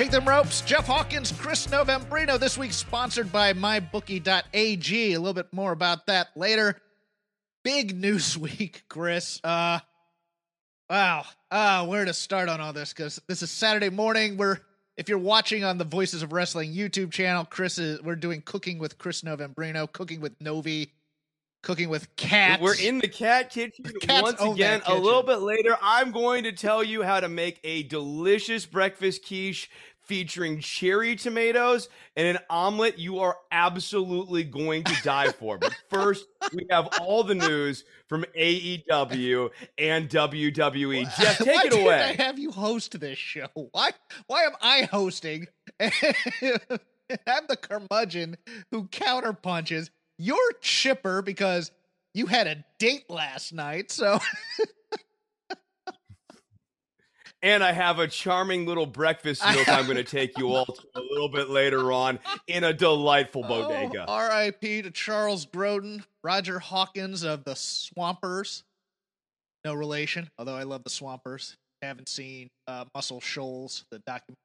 Shake them ropes. Jeff Hawkins, Chris Novembrino. This week sponsored by mybookie.ag. A little bit more about that later. Big news week, Chris. Uh wow. Uh where to start on all this cuz this is Saturday morning. We're if you're watching on the Voices of Wrestling YouTube channel, Chris is we're doing cooking with Chris Novembrino, cooking with Novi, cooking with cats. We're in the cat kitchen cats once again. that A little bit later, I'm going to tell you how to make a delicious breakfast quiche featuring cherry tomatoes and an omelet you are absolutely going to die for. But first, we have all the news from AEW and WWE. Jeff, take it away. I have you host this show. Why? Why am I hosting? I'm the curmudgeon who counterpunches. You're chipper because you had a date last night. So And I have a charming little breakfast nook I'm going to take you all to a little bit later on in a delightful bodega. Oh, R.I.P. to Charles Grodin, Roger Hawkins of the Swampers. No relation, although I love the Swampers. Haven't seen uh, Muscle Shoals, the documentary,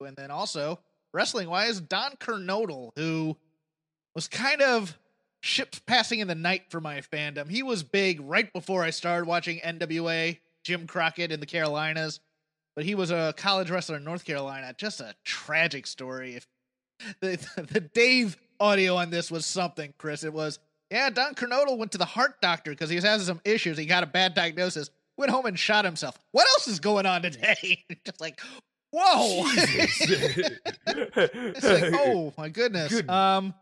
and then also wrestling wise, Don Kernodle, who was kind of ships passing in the night for my fandom. He was big right before I started watching NWA, Jim Crockett in the Carolinas, but he was a college wrestler in North Carolina. Just a tragic story. If the the Dave audio on this was something, Chris, it was yeah. Don Kernodle went to the heart doctor because he was having some issues. He got a bad diagnosis. Went home and shot himself. What else is going on today? Just like, whoa. it's like, oh my goodness. Good Um,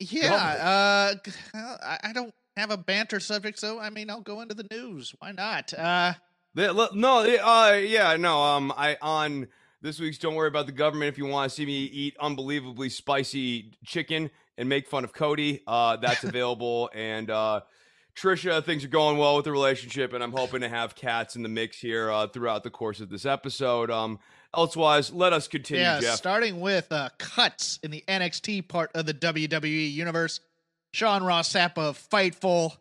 yeah. Uh, I, I don't have a banter subject, so I mean, I'll go into the news. Why not? Uh, look, No, uh, yeah, no. Um, I on this week's "Don't Worry About the Government." If you want to see me eat unbelievably spicy chicken and make fun of Cody, uh, that's available. and uh, Trisha, things are going well with the relationship, and I'm hoping to have cats in the mix here uh, throughout the course of this episode. Um, elsewise, let us continue, yeah, Jeff. starting with uh, cuts in the NXT part of the WWE universe. Sean Ross Sapp of Fightful,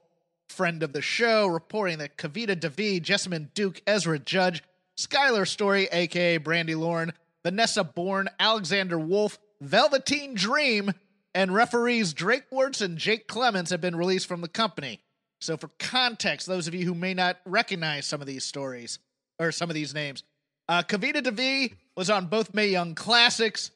friend of the show, reporting that Kavita Devi, Jessamine Duke, Ezra Judge, Skylar Story, aka Brandi Lauren, Vanessa Borne, Alexander Wolf, Velveteen Dream, and referees Drake Wuertz and Jake Clements have been released from the company. So, for context, those of you who may not recognize some of these stories or some of these names, uh, Kavita Devi was on both Mae Young Classics.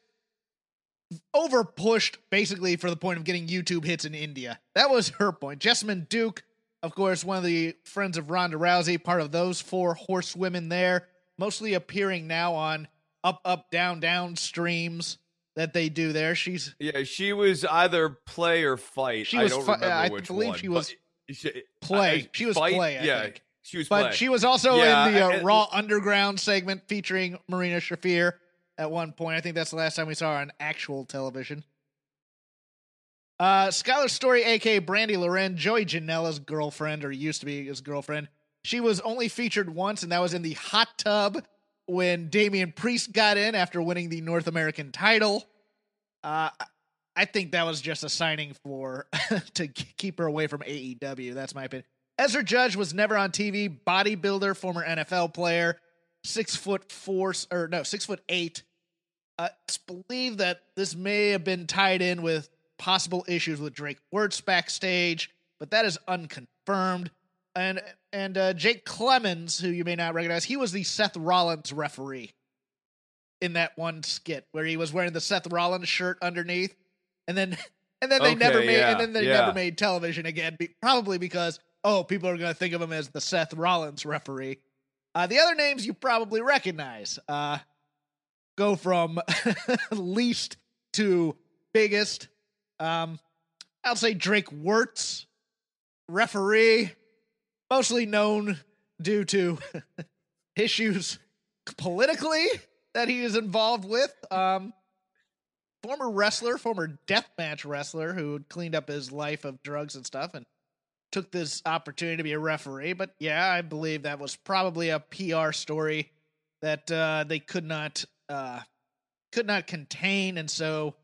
Over pushed basically for the point of getting YouTube hits in India. That was her point. Jessamine Duke, of course, one of the friends of Ronda Rousey, part of those four horsewomen there, mostly appearing now on up, up, down, down streams that they do there. She's yeah, she was either play or fight. She was I don't fi- remember I which believe one, she was she, play. I- She was fight? play, I yeah, think. she was but play. she was also Yeah, in the uh, Raw Underground segment featuring Marina Shafir at one point. I think that's the last time we saw her on actual television. Uh, Skylar Story, aka Brandi Lauren, Joey Janela's girlfriend, or used to be his girlfriend. She was only featured once, and that was in the hot tub when Damian Priest got in after winning the North American title. Uh, I think that was just a signing for to keep her away from AEW. That's my opinion. Ezra Judge was never on TV. Bodybuilder, former NFL player, six foot four or no, six foot eight. Uh, it's believed that this may have been tied in with possible issues with Drake Wuertz backstage, but that is unconfirmed. And and uh, Jake Clemens, who you may not recognize, he was the Seth Rollins referee in that one skit where he was wearing the Seth Rollins shirt underneath, and then and then they never made yeah, and then they yeah. never made television again, probably because oh people are going to think of him as the Seth Rollins referee. Uh, the other names you probably recognize uh, go from least to biggest. Um, I'll say Drake Wuertz, referee, mostly known due to issues politically that he is involved with. Um, former wrestler, former deathmatch wrestler who cleaned up his life of drugs and stuff and took this opportunity to be a referee. But yeah, I believe that was probably a PR story that uh, they could not uh, could not contain, and so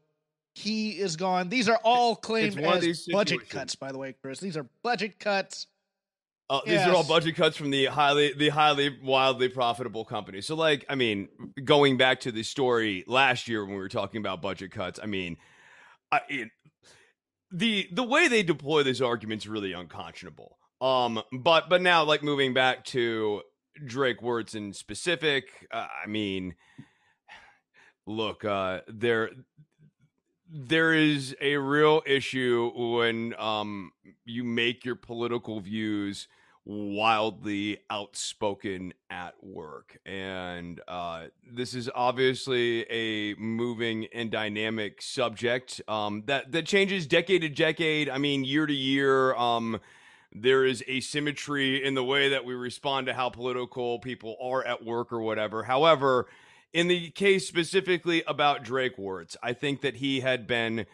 he is gone. These are all claimed as budget cuts, by the way, Chris. These are budget cuts. Uh, these are all budget cuts from the highly, the highly, wildly profitable company. So, like, I mean, going back to the story last year when we were talking about budget cuts, I mean, I, it, the the way they deploy this argument is really unconscionable. Um, but but now, like, moving back to Drake Wuertz in specific, uh, I mean, look, uh, there there is a real issue when um you make your political views wildly outspoken at work. And uh this is obviously a moving and dynamic subject um that that changes decade to decade. I mean year to year um there is asymmetry in the way that we respond to how political people are at work or whatever. However in the case specifically about Drake Wuertz, I think that he had been,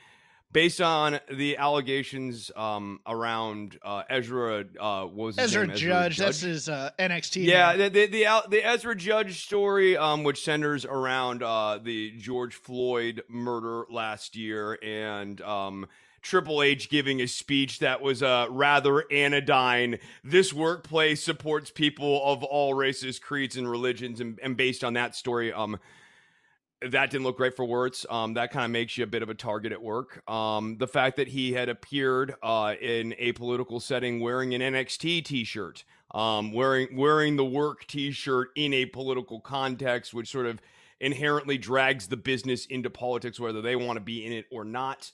based on the allegations um, around uh, Ezra, uh, what was his Ezra name? Judge, that's his uh, NXT. yeah, the the the, the Ezra Judge story, um, which centers around uh, the George Floyd murder last year, and um, Triple H giving a speech that was uh, rather anodyne. This workplace supports people of all races, creeds, and religions, and, and based on that story, um, that didn't look great for Wuertz. Um, that kind of makes you a bit of a target at work. Um, the fact that he had appeared uh, in a political setting wearing an NXT T-shirt, um, wearing wearing the work T-shirt in a political context, which sort of inherently drags the business into politics, whether they want to be in it or not.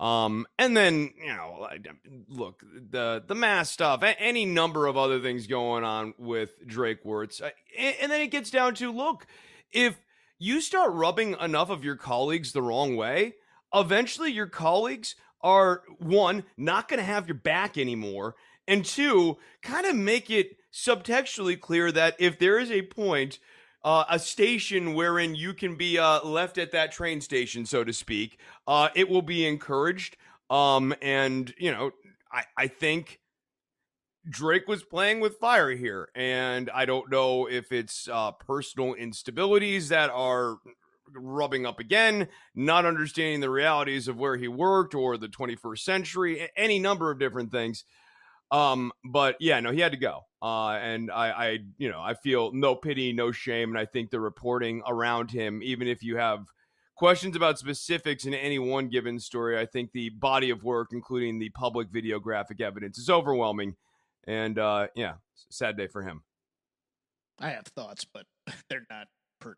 Um, and then you know, look the the mass stuff, any number of other things going on with Drake Wuertz, and then it gets down to look if you start rubbing enough of your colleagues the wrong way, eventually your colleagues are one not going to have your back anymore, and two kind of make it subtextually clear that if there is a point uh, a station wherein you can be uh, left at that train station, so to speak, uh, it will be encouraged. Um, and you know, I, I think Drake was playing with fire here, and I don't know if it's uh, personal instabilities that are rubbing up again, not understanding the realities of where he worked or the 21st century, any number of different things. Um, but yeah, no, he had to go. Uh, and I, I, you know, I feel no pity, no shame, and I think the reporting around him, even if you have questions about specifics in any one given story, I think the body of work, including the public videographic evidence, is overwhelming. And uh, yeah, sad day for him. I have thoughts, but they're not. Per-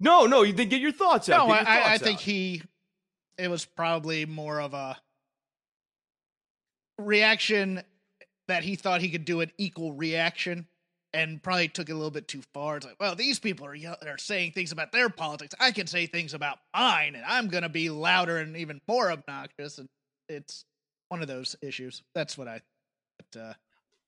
No, no, you then get your thoughts out. no, Get I, your I, I think out. he it was probably more of a reaction that he thought he could do an equal reaction and probably took it a little bit too far. It's like, well, these people are are saying things about their politics. I can say things about mine, and I'm going to be louder and even more obnoxious. And it's one of those issues. That's what I. But, uh,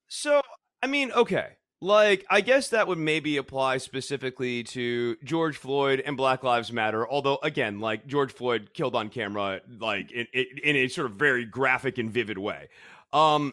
So, I mean, okay. Like, I guess that would maybe apply specifically to George Floyd and Black Lives Matter. Although, again, like George Floyd killed on camera, like in, in, in a sort of very graphic and vivid way. Um,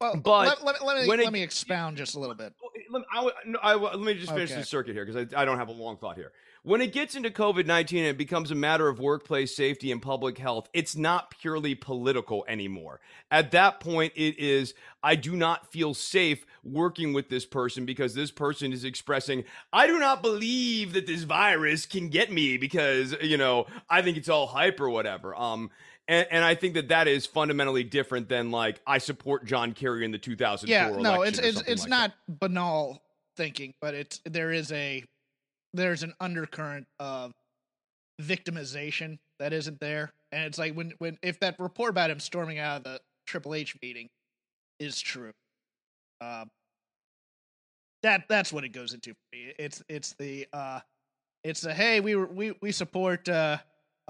well, But let, let, let me when it- let me expound just a little bit. let, I, I, let me just finish Okay. the circuit here because I, I don't have a long thought here. When it gets into COVID 19 and it becomes a matter of workplace safety and public health, it's not purely political anymore. At that point, it is, I do not feel safe working with this person because this person is expressing, I do not believe that this virus can get me because, you know, I think it's all hype or whatever. Um, and, and I think that that is fundamentally different than like I support John Kerry in the 2004 Yeah, election. no, it's it's it's like not banal thinking, but it's there is a there's an undercurrent of victimization that isn't there, and it's like when when if that report about him storming out of the Triple H meeting is true, um, that that's what it goes into. For me. It's it's the uh, it's the hey we were we we support uh,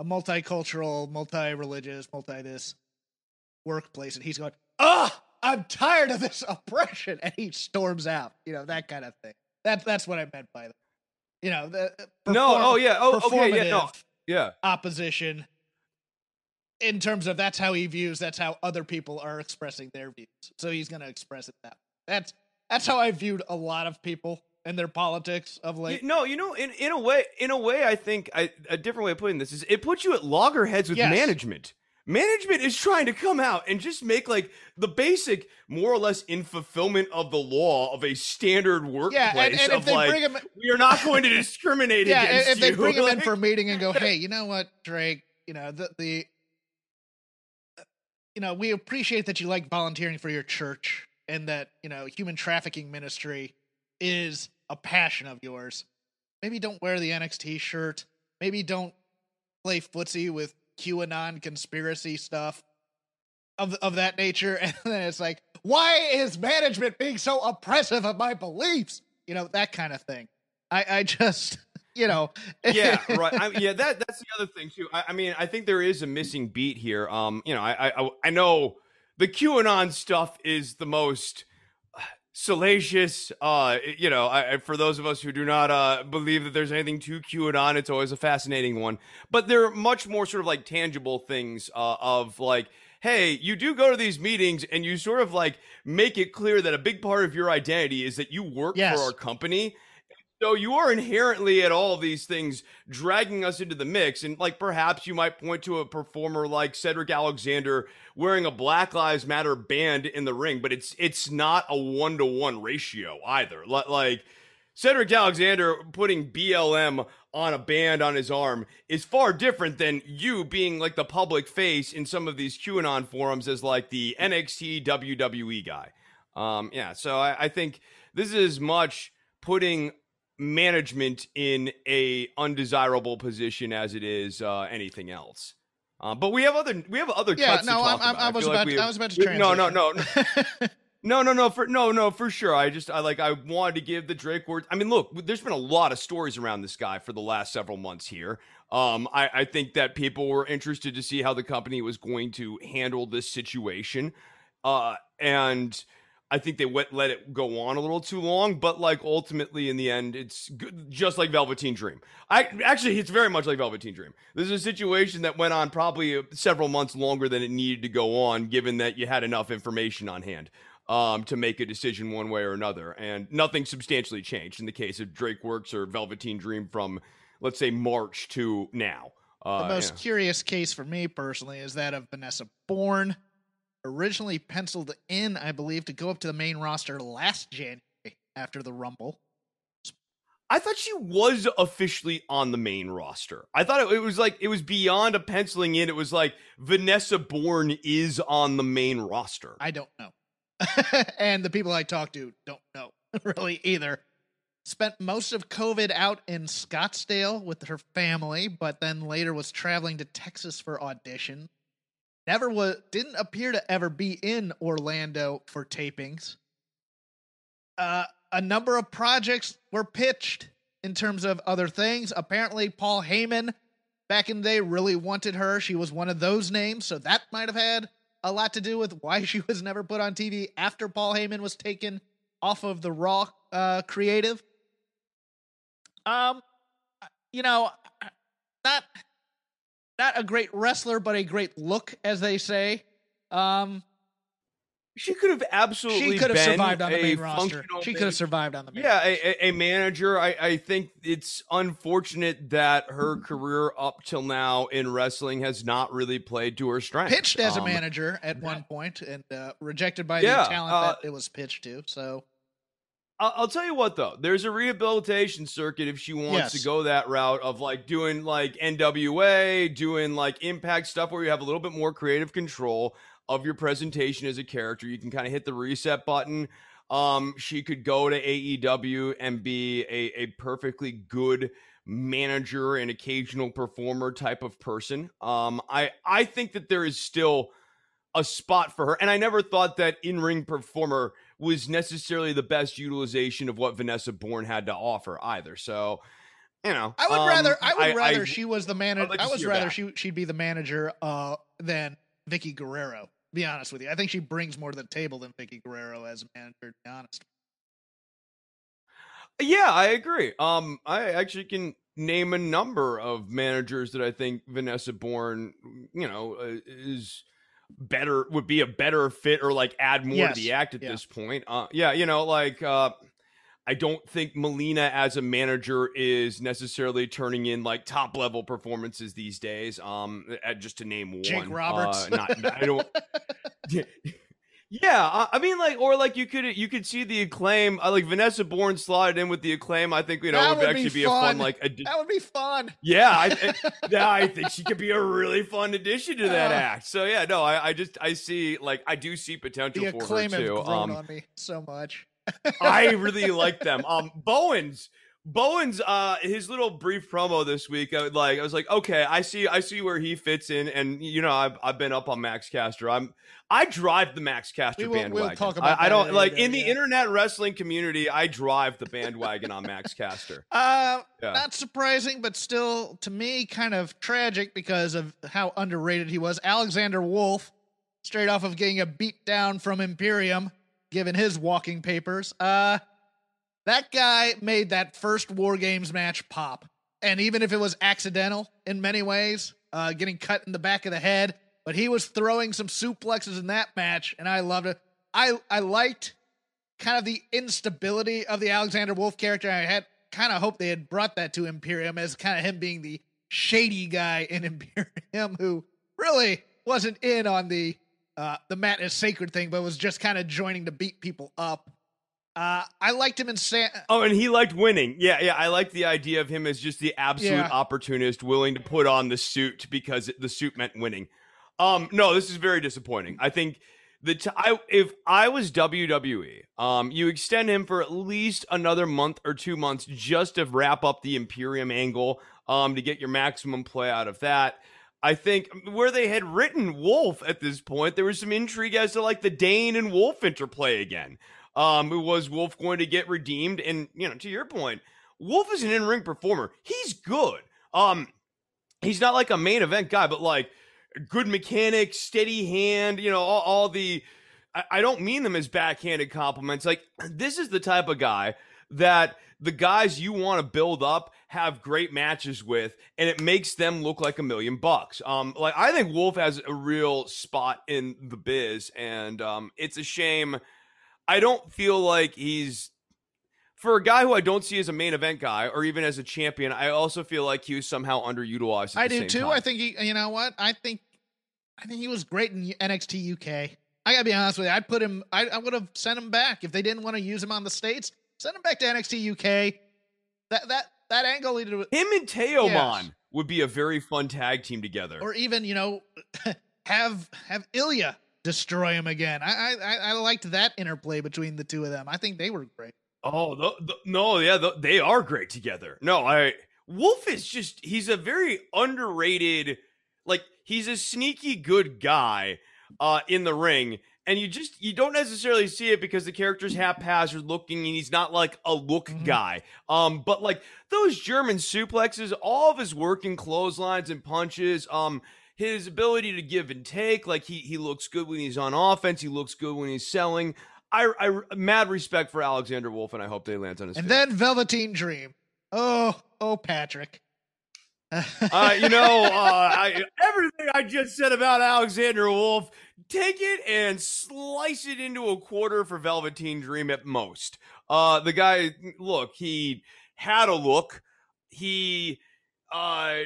a multicultural, multi-religious, multi this workplace, and he's going, ah, I'm tired of this oppression, and he storms out. You know that kind of thing. That that's what I meant by that. You know the uh, No, oh yeah, oh okay, yeah, no, yeah. opposition. In terms of that's how he views, that's how other people are expressing their views. So he's going to express it that. way. That's that's how I viewed a lot of people and their politics of late. no, you know, in, in a way, in a way, I think I, a different way of putting this is it puts you at loggerheads with Yes. management. Management is trying to come out and just make like the basic, more or less, in fulfillment of the law of a standard workplace. Yeah, and, and of if they like, bring him, we are not going to discriminate yeah, against if they you. bring him in for a meeting and go, hey, you know what, Drake, you know the the, uh, you know we appreciate that you like volunteering for your church and that you know human trafficking ministry is a passion of yours. Maybe don't wear the NXT shirt. Maybe don't play footsie with QAnon conspiracy stuff of of that nature. And then it's like, why is management being so oppressive of my beliefs? You know that kind of thing. I I just you know yeah, right. I, yeah, that that's the other thing too. I, I mean, I think there is a missing beat here. Um, you know, I I, I know the QAnon stuff is the most salacious. Uh, you know, I, for those of us who do not uh believe that there's anything too to QAnon, it's always a fascinating one. But there are much more sort of like tangible things uh, of like. Hey, you do go to these meetings and you sort of like make it clear that a big part of your identity is that you work Yes. for our company. So you are inherently at all these things dragging us into the mix. And like perhaps you might point to a performer like Cedric Alexander wearing a Black Lives Matter band in the ring, but it's it's not a one to one ratio either. Like Cedric Alexander putting BLM on a band on his arm is far different than you being like the public face in some of these QAnon forums as like the NXT WWE guy. Um, yeah, so I, I think this is much putting management in a undesirable position as it is uh, anything else. Um, but we have other we have other Yeah, cuts no, to I'm, I'm, about. I was like about we to, I was about to transition. No, no, no, no, no, no, for no, no, for sure. I just I like I wanted to give the Drake word. I mean, look, there's been a lot of stories around this guy for the last several months here. Um, I, I think that people were interested to see how the company was going to handle this situation. Uh, and I think they went, let it go on a little too long, but like ultimately in the end, it's good, just like Velveteen Dream. I actually, it's very much like Velveteen Dream. This is a situation that went on probably uh, several months longer than it needed to go on, given that you had enough information on hand um, to make a decision one way or another, and nothing substantially changed in the case of Drake Wuertz or Velveteen Dream from, let's say, March to now. Uh, The most yeah. curious case for me personally is that of Vanessa Borne, originally penciled in, I believe, to go up to the main roster last January after the Rumble. I thought she was officially on the main roster. I thought it, it was like it was beyond a penciling in. It was like Vanessa Borne is on the main roster. I don't know. and the people I talk to don't know really either. spent most of COVID out in Scottsdale with her family, but then later was traveling to Texas for audition. Never was didn't appear to ever be in Orlando for tapings. Uh, a number of projects were pitched in terms of other things. Apparently, Paul Heyman back in the day really wanted her. She was one of those names, so that might have had a lot to do with why she was never put on TV after Paul Heyman was taken off of the Raw uh, creative. Um, you know, not not a great wrestler, but a great look, as they say. Um, she could have absolutely. She could have survived on the main roster. She could have survived on the main. Yeah, a, a, manager. I, I think it's unfortunate that her career up till now in wrestling has not really played to her strength. Pitched as um, a manager at one point and uh, rejected by yeah, the talent uh, that it was pitched to. So I'll, tell you what though, there's a rehabilitation circuit if she wants yes. to go that route of like doing like NWA, doing like impact stuff where you have a little bit more creative control of your presentation as a character. You can kind of hit the reset button. Um, she could go to AEW and be a, a perfectly good manager and occasional performer type of person. Um, I I think that there is still a spot for her, and I never thought that in ring performer was necessarily the best utilization of what Vanessa Borne had to offer either. So, you know, I would um, rather I would I, rather I, she was the manager. Like I would rather back. she she'd be the manager uh than Vickie Guerrero. Be honest with you, I think she brings more to the table than Vickie Guerrero as a manager. To be honest. Yeah, I agree. Um, I actually can name a number of managers that I think Vanessa Borne, you know, uh, is better would be a better fit or like add more yes. to the act at yeah. this point. Uh, yeah, you know, like uh, I don't think Melina as a manager is necessarily turning in like top level performances these days. Um, just to name one, Jake Roberts. Uh, not, I don't. Yeah, I mean, like, or like you could you could see the acclaim, uh, like Vanessa Borne slotted in with the acclaim. I think you know would, would, actually be, be a fun like. Adi- that would be fun. Yeah, I, yeah, I think she could be a really fun addition to that uh, act. So yeah, no, I, I just I see like I do see potential the for her too. Um, on me so much. I really like them. Um, Bowens Bowen's uh his little brief promo this week, I, like I was like, okay, I see, I see where he fits in, and you know, I've I've been up on Max Caster. I'm I drive the Max Caster will, bandwagon. We'll talk about I, I don't like in the internet wrestling community. I drive the bandwagon on Max Caster. Uh, yeah. not surprising, but still to me kind of tragic because of how underrated he was. Alexander Wolf, straight off of getting a beat down from Imperium, given his walking papers. Uh that guy made that first War Games match pop. And even if it was accidental in many ways, uh, getting cut in the back of the head, but he was throwing some suplexes in that match, and I loved it. I I liked kind of the instability of the Alexander Wolf character. I had kind of hoped they had brought that to Imperium as kind of him being the shady guy in Imperium who really wasn't in on the uh, the mat is sacred thing, but was just kind of joining to beat people up. Uh, I liked him in San. Oh, and he liked winning. Yeah, yeah. I liked the idea of him as just the absolute yeah. opportunist, willing to put on the suit because the suit meant winning. Um, no, this is very disappointing. I think the t- I, if I was WWE, um, you extend him for at least another month or two months just to wrap up the Imperium angle, um, to get your maximum play out of that. I think where they had written Wolf at this point, there was some intrigue as to like the Dane and Wolf interplay again. Um, was Wolf going to get redeemed? And you know, to your point, Wolf is an in-ring performer. He's good. Um, he's not like a main event guy, but like good mechanic, steady hand. You know, all, all the. I, I don't mean them as backhanded compliments. Like this is the type of guy that the guys you want to build up have great matches with, and it makes them look like a million bucks. Um, like I think Wolf has a real spot in the biz, and um, it's a shame I don't feel like he's for a guy who I don't see as a main event guy or even as a champion. I also feel like he was somehow underutilized. I do too. Time. I think he. You know what? I think. I think he was great in NXT UK. I gotta be honest with you. I'd put him. I, I would have sent him back if they didn't want to use him on the states. Send him back to NXT UK. That that that angle needed. Him and Teoman yes. would be a very fun tag team together. Or even you know, have have Ilja destroy him again. I I I liked that interplay between the two of them. I think they were great. Oh the, the, no, yeah, the, they are great together. No, I Wolf is just he's a very underrated, like he's a sneaky good guy uh in the ring. And you just you don't necessarily see it because the character's haphazard looking and he's not like a look Mhm. guy. Um, but like those German suplexes, all of his working clotheslines and punches, um, his ability to give and take, like he he looks good when he's on offense, he looks good when he's selling. I, I mad respect for Alexander Wolf, and I hope they land on his. And then Velveteen Dream. Oh, oh, Patrick. uh, you know, uh, I, everything I just said about Alexander Wolf, take it and slice it into a quarter for Velveteen Dream at most. Uh, the guy, look, he had a look. He uh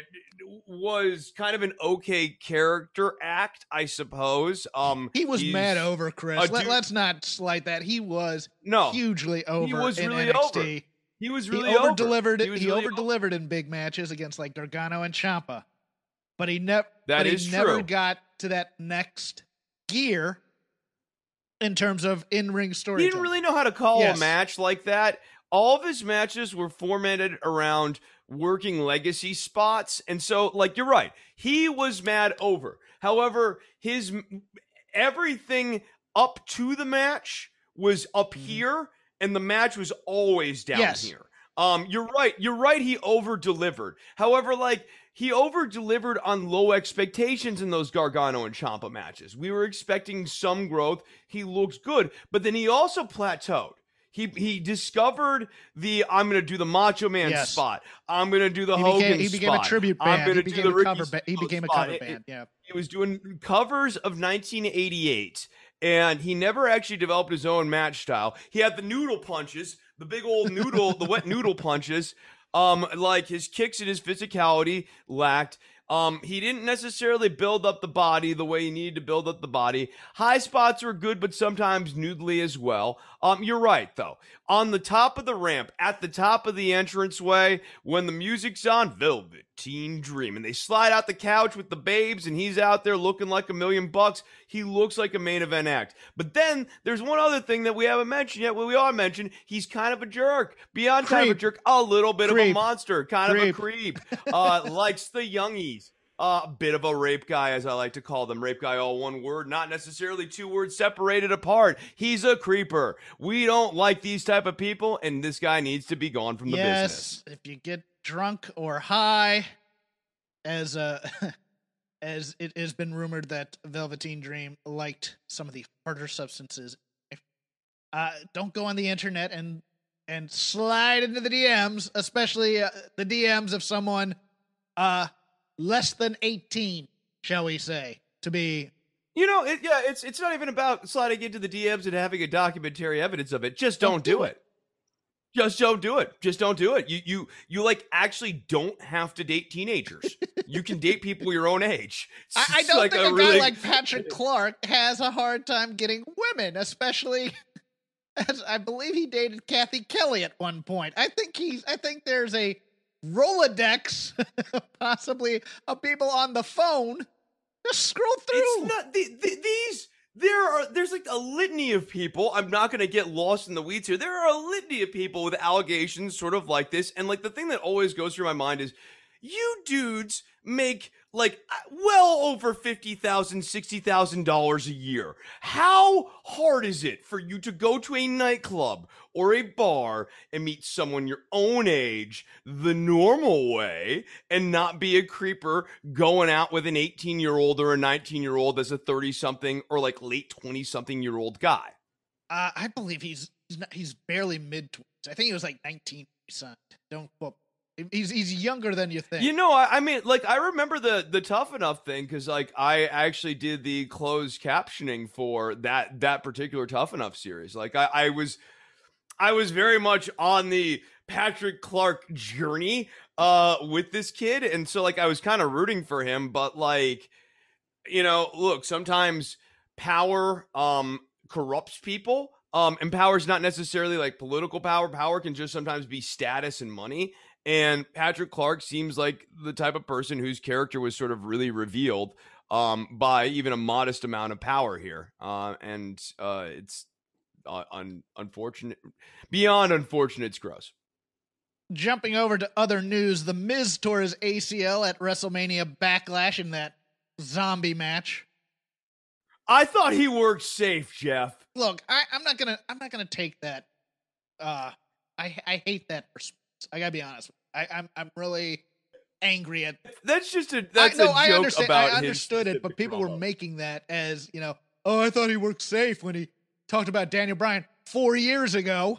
was kind of an okay character act i suppose um he was mad over Chris. Let, let's not slight that. He was no hugely over He was in really NXT. over. he was really over over. delivered. He He, really over delivered in big matches against like Gargano and Champa, but he never. That is he never true. got to that next gear in terms of in ring story. He didn't really know how to call Yes. a match like that. All of his matches were formatted around working legacy spots. And so, like, you're right. He was mad over. However, his everything up to the match was up Mhm. here, and the match was always down Yes. here. Um, you're right. You're right. He over delivered. However, like he over delivered on low expectations in those Gargano and Champa matches. We were expecting some growth. He looks good, but then he also plateaued. He he discovered the I'm going to do the Macho Man Yes. spot. I'm going to do the He Hogan became, he became spot. a tribute band. I'm gonna He do became the a Ricky cover. Ba- he became a cover It- band. Yeah. he was doing covers of 1988 and he never actually developed his own match style he had the noodle punches the big old noodle the wet noodle punches um like his kicks and his physicality lacked um he didn't necessarily build up the body the way he needed to build up the body. High spots were good but sometimes noodly as well. Um you're right though on the top of the ramp at the top of the entranceway when the music's on velveteen dream. And they slide out the couch with the babes and he's out there looking like a million bucks. He looks like a main event act. But then there's one other thing that we haven't mentioned yet. Well we all mentioned he's kind of a jerk. Beyond kind of a jerk a little bit of a monster kind of a Creep. creep. Uh likes the youngies uh, a bit of a rape guy, as I like to call them. Rape guy, all one word, not necessarily two words separated apart. He's a creeper. We don't like these type of people, and this guy needs to be gone from the business. yes, if you get drunk or high, as uh, as it has been rumored that Velveteen Dream liked some of the harder substances. Uh, don't go on the internet and and slide into the DMs, especially uh, the DMs of someone uh less than eighteen, shall we say, to be You know, it, yeah, it's it's not even about sliding into the DMs and having a documentary evidence of it. Just don't, Don't do do it. Just don't do it. Just don't do it. You you you like actually don't have to date teenagers. you can date people your own age. I, I don't like think a a, really- guy like Patrick Clark has a hard time getting women, especially as I believe he dated Cathy Kelley at one point. I think he's I think there's a Rolodex possibly of people on the phone. Just scroll through. It's not the, the, these. There are there's like a litany of people. I'm not to get lost in the weeds here. There are a litany of people with allegations sort of like this, and like the thing that always goes through my mind is, you dudes make like uh, well over fifty thousand, sixty thousand dollars $60,000 a year. How hard is it for you to go to a nightclub or a bar and meet someone your own age the normal way and not be a creeper going out with an 18 year old or a 19 year old as a 30 something or like late 20 something year old guy. Uh, I believe he's he's, not, he's barely mid twenties. I think he was like nineteen. signed. Don't quote. He's he's younger than you think. You know, I, I mean, like I remember the the tough enough thing because like I actually did the closed captioning for that that particular tough enough series. Like I, I was I was very much on the Patrick Clark journey uh with this kid, and so like I was kind of rooting for him, but like you know, look, sometimes power um corrupts people. Um, and power is not necessarily like political power. Power can just sometimes be status and money. And Patrick Clark seems like the type of person whose character was sort of really revealed um, by even a modest amount of power here. Uh, and uh, it's uh, un, unfortunate, beyond unfortunate, it's gross. Jumping over to other news, The Miz tore his ACL at WrestleMania Backlash in that zombie match. I thought he worked safe, Jeff. Look, I, I'm not gonna I'm not gonna take that. Uh, I I hate that sports. I gotta be honest. I, I'm I'm really angry at. That's just a that's I, no, a I joke understand. about I understood it, but people were making that as you know. Oh, I thought he worked safe when he talked about Daniel Bryan four years ago.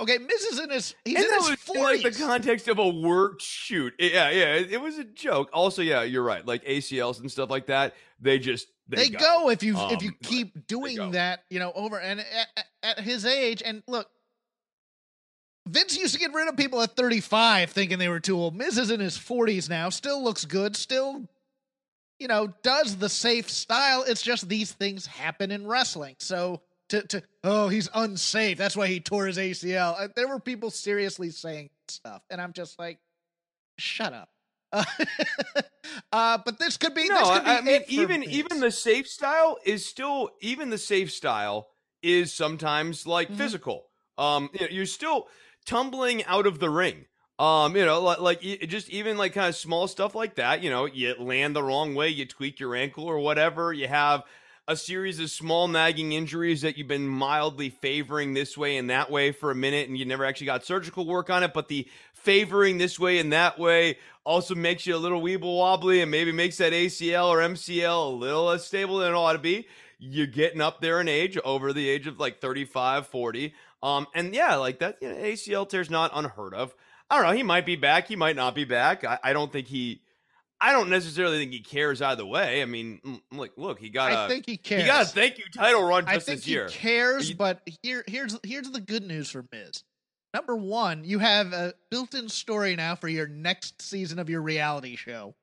Okay, Miz is in his he's and in his forties. like the context of a work shoot. Yeah, yeah, it, it was a joke. Also, yeah, you're right. Like ACLs and stuff like that, they just they, they go. if you if Um, you keep doing that, you know, over and at- at his age. And look, Vince used to get rid of people at 35 thinking they were too old. Miz is in his 40s now, still looks good, still, you know, does the safe style. It's just these things happen in wrestling. So to to oh he's unsafe. That's why he tore his ACL. Uh, There were people seriously saying stuff, and I'm just like, shut up. Uh, uh, but this could be. No, this could be I, mean even even the safe style is still even the safe style is sometimes like Mhm. physical. Um, you know, you're still tumbling out of the ring. Um, you know, like, like just even like kind of small stuff like that. You know, you land the wrong way, you tweak your ankle or whatever. You have a series of small nagging injuries that you've been mildly favoring this way and that way for a minute, and you never actually got surgical work on it. But the favoring this way and that way also makes you a little weeble wobbly and maybe makes that ACL or MCL a little less stable than it ought to be. You're getting up there in age, over the age of like 35, 40. Um, and yeah, like that you know, ACL tear's not unheard of. I don't know. He might be back. He might not be back. I, I don't think he. I don't necessarily think he cares either way. I mean, like, look, he got I a think he cares. he got a thank you title run I just think this he year. cares, You- but here here's here's the good news for Miz. Number one, you have a built-in story now for your next season of your reality show.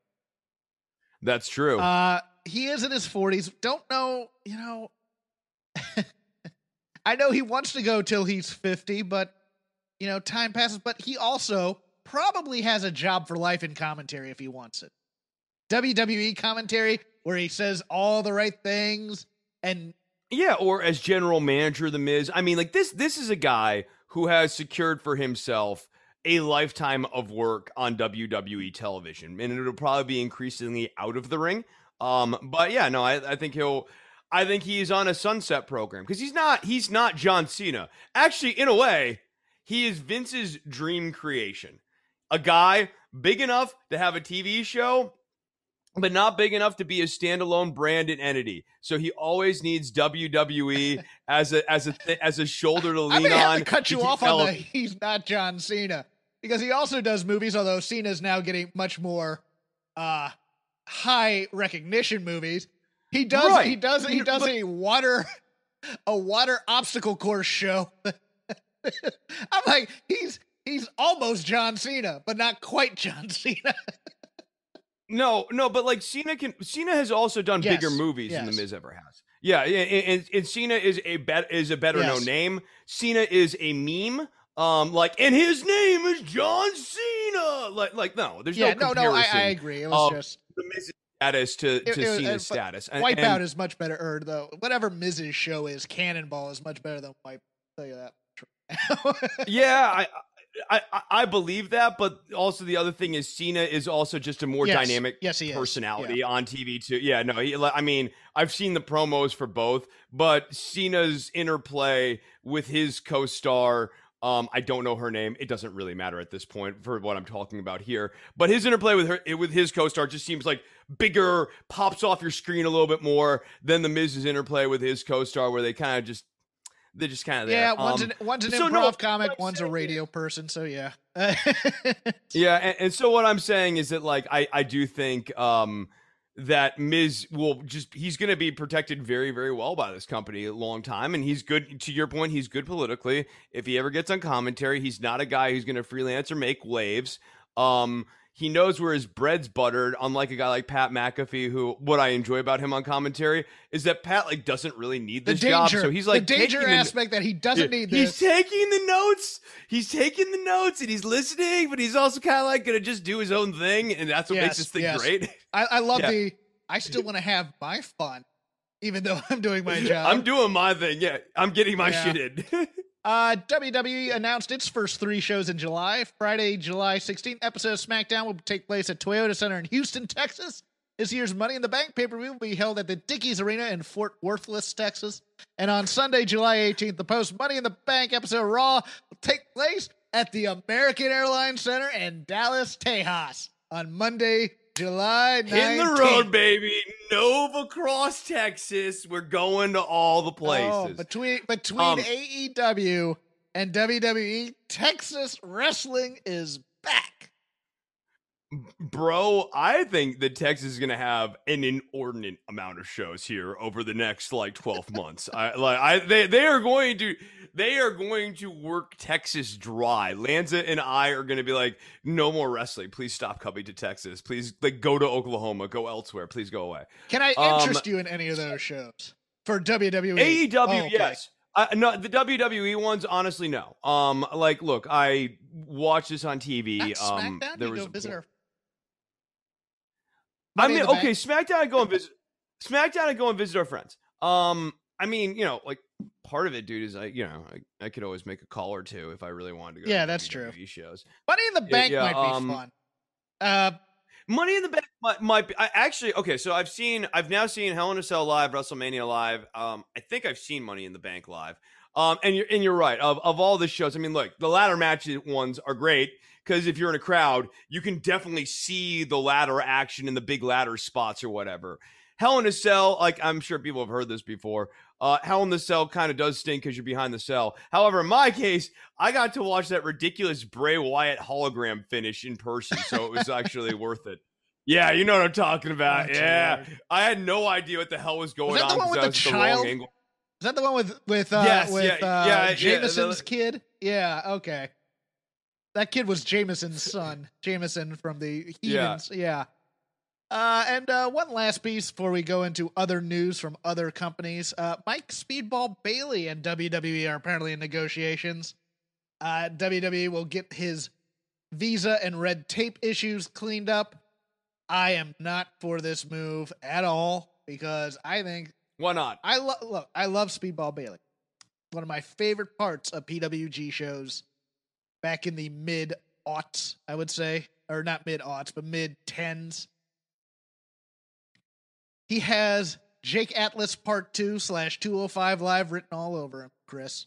That's true. Uh, he is in his forties. Don't know, you know. I know he wants to go till he's fifty, but you know, time passes. But he also probably has a job for life in commentary if he wants it. WWE commentary, where he says all the right things and Yeah, or as general manager of the Miz. I mean, like this this is a guy who has secured for himself a lifetime of work on WWE television. And it'll probably be increasingly out of the ring. Um, but yeah, no, I, I think he'll I think he is on a sunset program because he's not he's not John Cena. Actually, in a way, he is Vince's dream creation. A guy big enough to have a TV show but not big enough to be a standalone brand and entity. So he always needs WWE as a as a th- as a shoulder to lean on. to cut you off on the he's not John Cena because he also does movies. Although Cena's now getting much more uh high recognition movies. He does Right. he does he But- does a water a water obstacle course show. I'm like he's he's almost John Cena, but not quite John Cena. No, no, but like Cena can Cena has also done Yes, bigger movies than the yes. Miz ever has. Yeah, yeah, and, and, and Cena is a bet is a better Yes. known name. Cena is a meme. Um, like, and his name is John Cena. Like, like no, there's yeah, no no, no, I. I agree. It was of just the Miz's status to, It- to it was- Cena's uh, status. Wipeout and- is much better. Or though whatever Miz's show is, Cannonball is much better than Wipe. I'll tell you that. yeah, I, I I believe that, but also the other thing is Cena is also just a more Yes. dynamic Yes, is. personality on TV too. Yeah, no, he, I mean, I've seen the promos for both, but Cena's interplay with his co-star. Um, I don't know her name. It doesn't really matter at this point for what I'm talking about here. But his interplay with her, with his co-star, just seems like bigger, pops off your screen a little bit more than the Miz's interplay with his co-star, where they kind of just, they're just kind of there. Yeah, one's Um, an one's an improv no, comic, one's a radio person. So yeah, Yeah, and, and so what I'm saying is that like I I do think um that Miz will just he's going to be protected very very well by this company a long time and he's good to your point he's good politically. If he ever gets on commentary he's not a guy who's going to freelance or make waves. Um he knows where his bread's buttered unlike a guy like Pat McAfee who what I enjoy about him on commentary is that Pat like doesn't really need the this danger, job so he's like the danger the- aspect that he doesn't need He's taking the notes. He's taking the notes and he's listening, but he's also kind of like gonna just do his own thing, and that's what makes this thing yes. great. I, I love Yeah. the. I still want to have my fun, even though I'm doing my job. I'm doing my thing. Yeah, I'm getting my Yeah. shit in. Uh, WWE announced its first three shows in July. Friday, July 16th episode of SmackDown will take place at Toyota Center in Houston, Texas. This year's Money in the Bank pay per view will be held at the Dickies Arena in Fort Worthless, Texas. And on Sunday, July 18th, the post Money in the Bank episode of Raw will take place at the American Airlines Center in Dallas, Tejas. On Monday, July 19th. in the road, baby. Nova Cross, Texas. We're going to all the places. Oh, between between Um, AEW and WWE, Texas wrestling is back. Bro, I think that Texas is going to have an inordinate amount of shows here over the next like 12 months. I like I they they are going to they are going to work Texas dry. Lanza and I are going to be like no more wrestling. Please stop coming to Texas. Please like go to Oklahoma, go elsewhere. Please go away. Can I Um, interest you in any of those shows for WWE? AEW, Oh, okay. Yes. Uh, no, the WWE ones, honestly, no. Um, like, look, I watched this on TV. Not um, SmackDown. there you was go visit our. I mean, okay, Bank? SmackDown, I go and visit. SmackDown, I go and visit our friends. Um, I mean, you know, like part of it, dude, is I, you know, I, I could always make a call or two if I really wanted to go. Yeah, to that's true. Shows. Money in the Bank yeah, might be um, fun. Uh, Money in the Bank might, might be. I actually okay. So I've seen. I've now seen Hell in a Cell live, WrestleMania live. Um, I think I've seen Money in the Bank live. Um, and you're and you're right. Of of all the shows, I mean, look, the ladder match ones are great because if you're in a crowd, you can definitely see the ladder action in the big ladder spots or whatever. Hell in a Cell, like I'm sure people have heard this before. Uh, Hell in the Cell kind of does stink because you're behind the cell. However, in my case, I got to watch that ridiculous Bray Wyatt hologram finish in person, so it was actually worth it. Yeah, you know what I'm talking about. Oh, yeah, Lord. I had no idea what the hell was going that the on one with because the was at the wrong child? angle. is that the one with with uh, Yes, with yeah, uh, yeah, yeah, Jameson's the- kid? Yeah, okay. That kid was Jameson's son. Jameson from the Yeah. Heathens. Yeah. Uh, and uh, one last piece before we go into other news from other companies. Uh, Mike Speedball Bailey and WWE are apparently in negotiations. Uh, WWE will get his visa and red tape issues cleaned up. I am not for this move at all because I think Why not? I love look. I love Speedball Bailey. One of my favorite parts of PWG shows back in the mid aughts, I would say, or not mid aughts, but mid tens. He has Jake Atlas Part Two slash Two Hundred Five Live written all over him. Chris.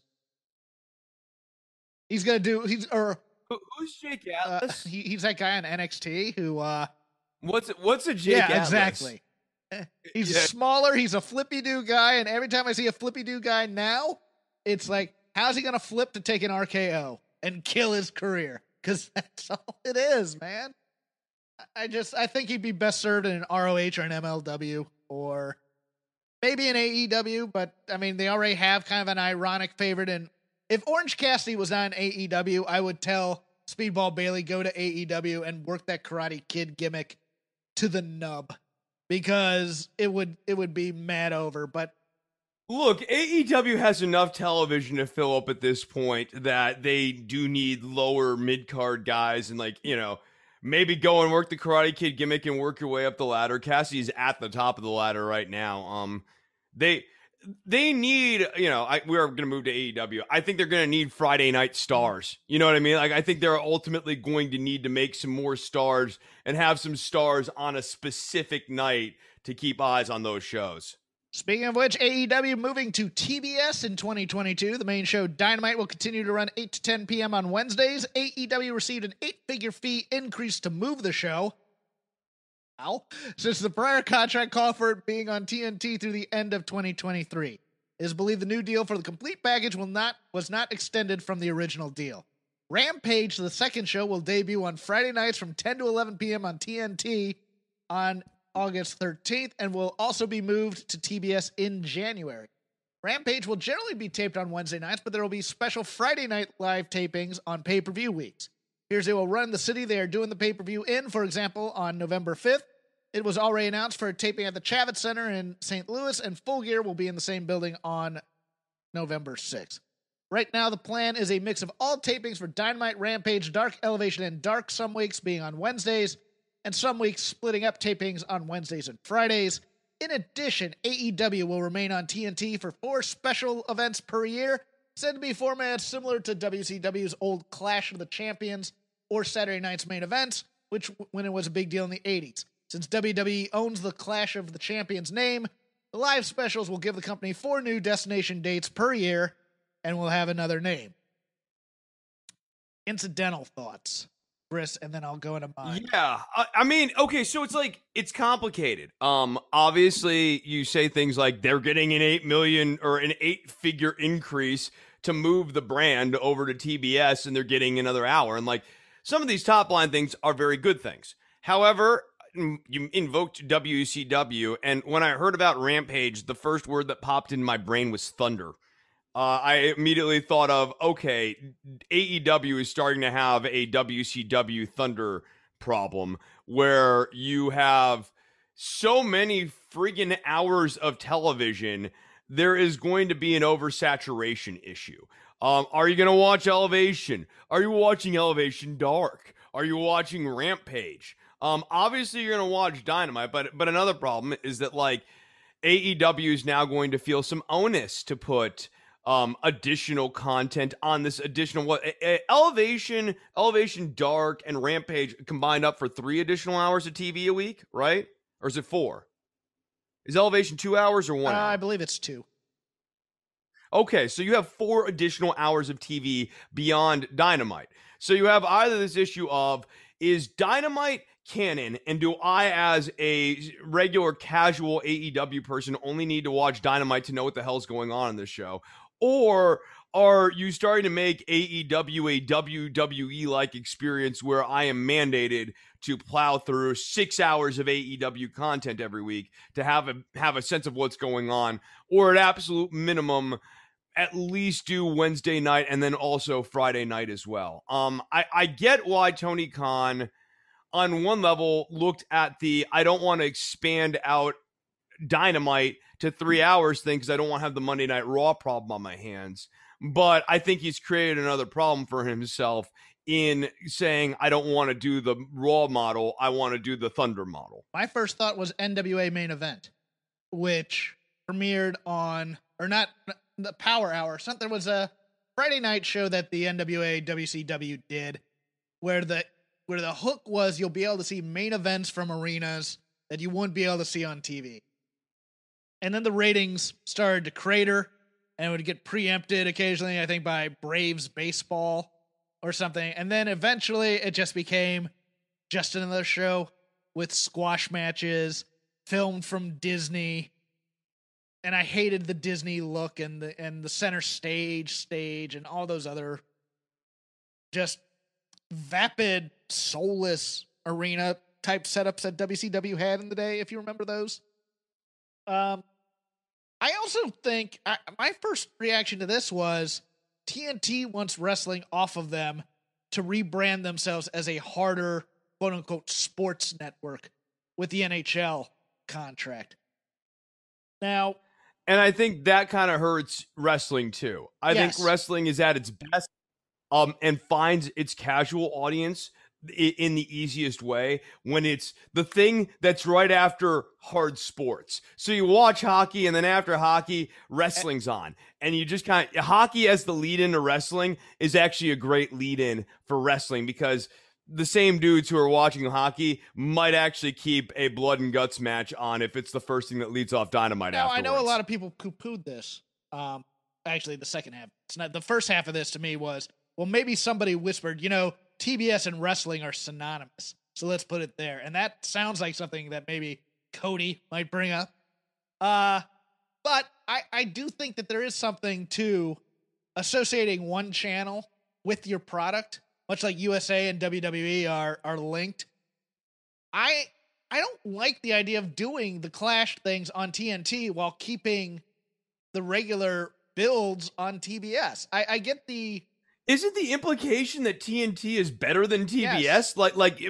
He's gonna do. He's or Who- Who's Jake uh, Atlas? he, he's that guy on NXT who. uh what's what's a Jake yeah, Atlas? exactly. He's Yeah. smaller. He's a flippy do guy, and every time I see a flippy do guy now, it's like, how's he gonna flip to take an RKO and kill his career? Because that's all it is, man. I- just I think he'd be best served in an ROH or an MLW or maybe an AEW. But I mean, they already have kind of an ironic favorite. And if Orange Cassidy was on AEW, I would tell Speedball Bailey go to AEW and work that Karate Kid gimmick to the nub because it would it would be mad over. But Look, AEW has enough television to fill up at this point that they do need lower mid card guys and like you know maybe go and work the Karate Kid gimmick and work your way up the ladder. Cassie's at the top of the ladder right now. Um, they they need you know I, we're going to move to AEW. I think they're going to need Friday night stars. You know what I mean? Like I think they're ultimately going to need to make some more stars and have some stars on a specific night to keep eyes on those shows. Speaking of which, AEW moving to TBS in 2022. The main show Dynamite will continue to run 8 to 10 p.m. on Wednesdays. AEW received an eight figure fee increase to move the show. Ow. Since the prior contract called for it being on TNT through the end of 2023. It is believed the new deal for the complete package will not was not extended from the original deal. Rampage, the second show, will debut on Friday nights from 10 to 11 p.m. on TNT on August 13th and will also be moved to TBS in January. Rampage will generally be taped on Wednesday nights, but there will be special Friday night live tapings on pay per view weeks. Here's they will run the city they are doing the pay per view in, for example, on November 5th. It was already announced for a taping at the Chaifetz Center in St. Louis, and Full Gear will be in the same building on November 6th. Right now, the plan is a mix of all tapings for Dynamite, Rampage, Dark Elevation, and Dark, some weeks being on Wednesdays, and some weeks splitting up tapings on Wednesdays and Fridays. in addition, AEW will remain on TNT for four special events per year, said to be formats similar to WCW's old Clash of the Champions or Saturday night's main events, which when it was a big deal in the 80s. Since WWE owns the Clash of the Champions name, the live specials will give the company four new destination dates per year and will have another name. Incidental thoughts, Chris, and then I'll go into mine. Yeah, I, I mean, okay, so it's like it's complicated. Um, obviously, you say things like they're getting an eight million or an eight-figure increase to move the brand over to TBS, and they're getting another hour, and like some of these top line things are very good things. However, you invoked WCW, and when I heard about Rampage, the first word that popped in my brain was thunder uh, I immediately thought of okay, AEW is starting to have a WCW Thunder problem where you have so many friggin' hours of television, there is going to be an oversaturation issue. Um, are you going to watch Elevation? Are you watching Elevation Dark? Are you watching Rampage? Um, obviously, you're going to watch Dynamite, but but another problem is that like AEW is now going to feel some onus to put um additional content on this additional what elevation elevation dark and rampage combined up for three additional hours of tv a week right? Or is it four? Is elevation two hours or one uh, i believe it's two. Okay so you have four additional hours of tv beyond dynamite. So you have either this issue of is dynamite canon and do i as a regular casual aew person only need to watch dynamite to know what the hell's going on in this show or are you starting to make AEW a WWE like experience where I am mandated to plow through six hours of AEW content every week to have a have a sense of what's going on, or at absolute minimum, at least do Wednesday night and then also Friday night as well. Um, I, I get why Tony Khan, on one level, looked at the I don't want to expand out Dynamite to three hours thing because I don't want to have the Monday Night Raw problem on my hands. But I think he's created another problem for himself in saying, I don't want to do the Raw model. I want to do the Thunder model. My first thought was NWA main event, which premiered on, or not the Power Hour. Something was a Friday night show that the NWA WCW did where the where the hook was you'll be able to see main events from arenas that you wouldn't be able to see on TV and then the ratings started to crater and would get preempted occasionally i think by braves baseball or something. And then eventually it just became just another show with squash matches filmed from disney. And i hated the disney look and the and the center stage stage and all those other just vapid soulless arena type setups that wcw had in the day if you remember those. Um I also think I, my first reaction to this was TNT wants wrestling off of them to rebrand themselves as a harder, quote unquote, sports network with the NHL contract. Now, and I think that kind of hurts wrestling too. I yes. think wrestling is at its best um, and finds its casual audience in the easiest way when it's the thing that's right after hard sports. So you watch hockey and then after hockey, wrestling's on. And you just kind of hockey as the lead into wrestling is actually a great lead in for wrestling because the same dudes who are watching hockey might actually keep a blood and guts match on if it's the first thing that leads off dynamite now, afterwards. I know a lot of people poo pooed this. Um, actually, the second half. It's not the first half of this to me was well, maybe somebody whispered, you know, TBS and wrestling are synonymous. So let's put it there. And that sounds like something that maybe Cody might bring up. Uh, but I, I do think that there is something to associating one channel with your product, much like USA and WWE are are linked. I I don't like the idea of doing the Clash things on TNT while keeping the regular builds on TBS. I, I get the isn't the implication that TNT is better than TBS? Yes. Like, like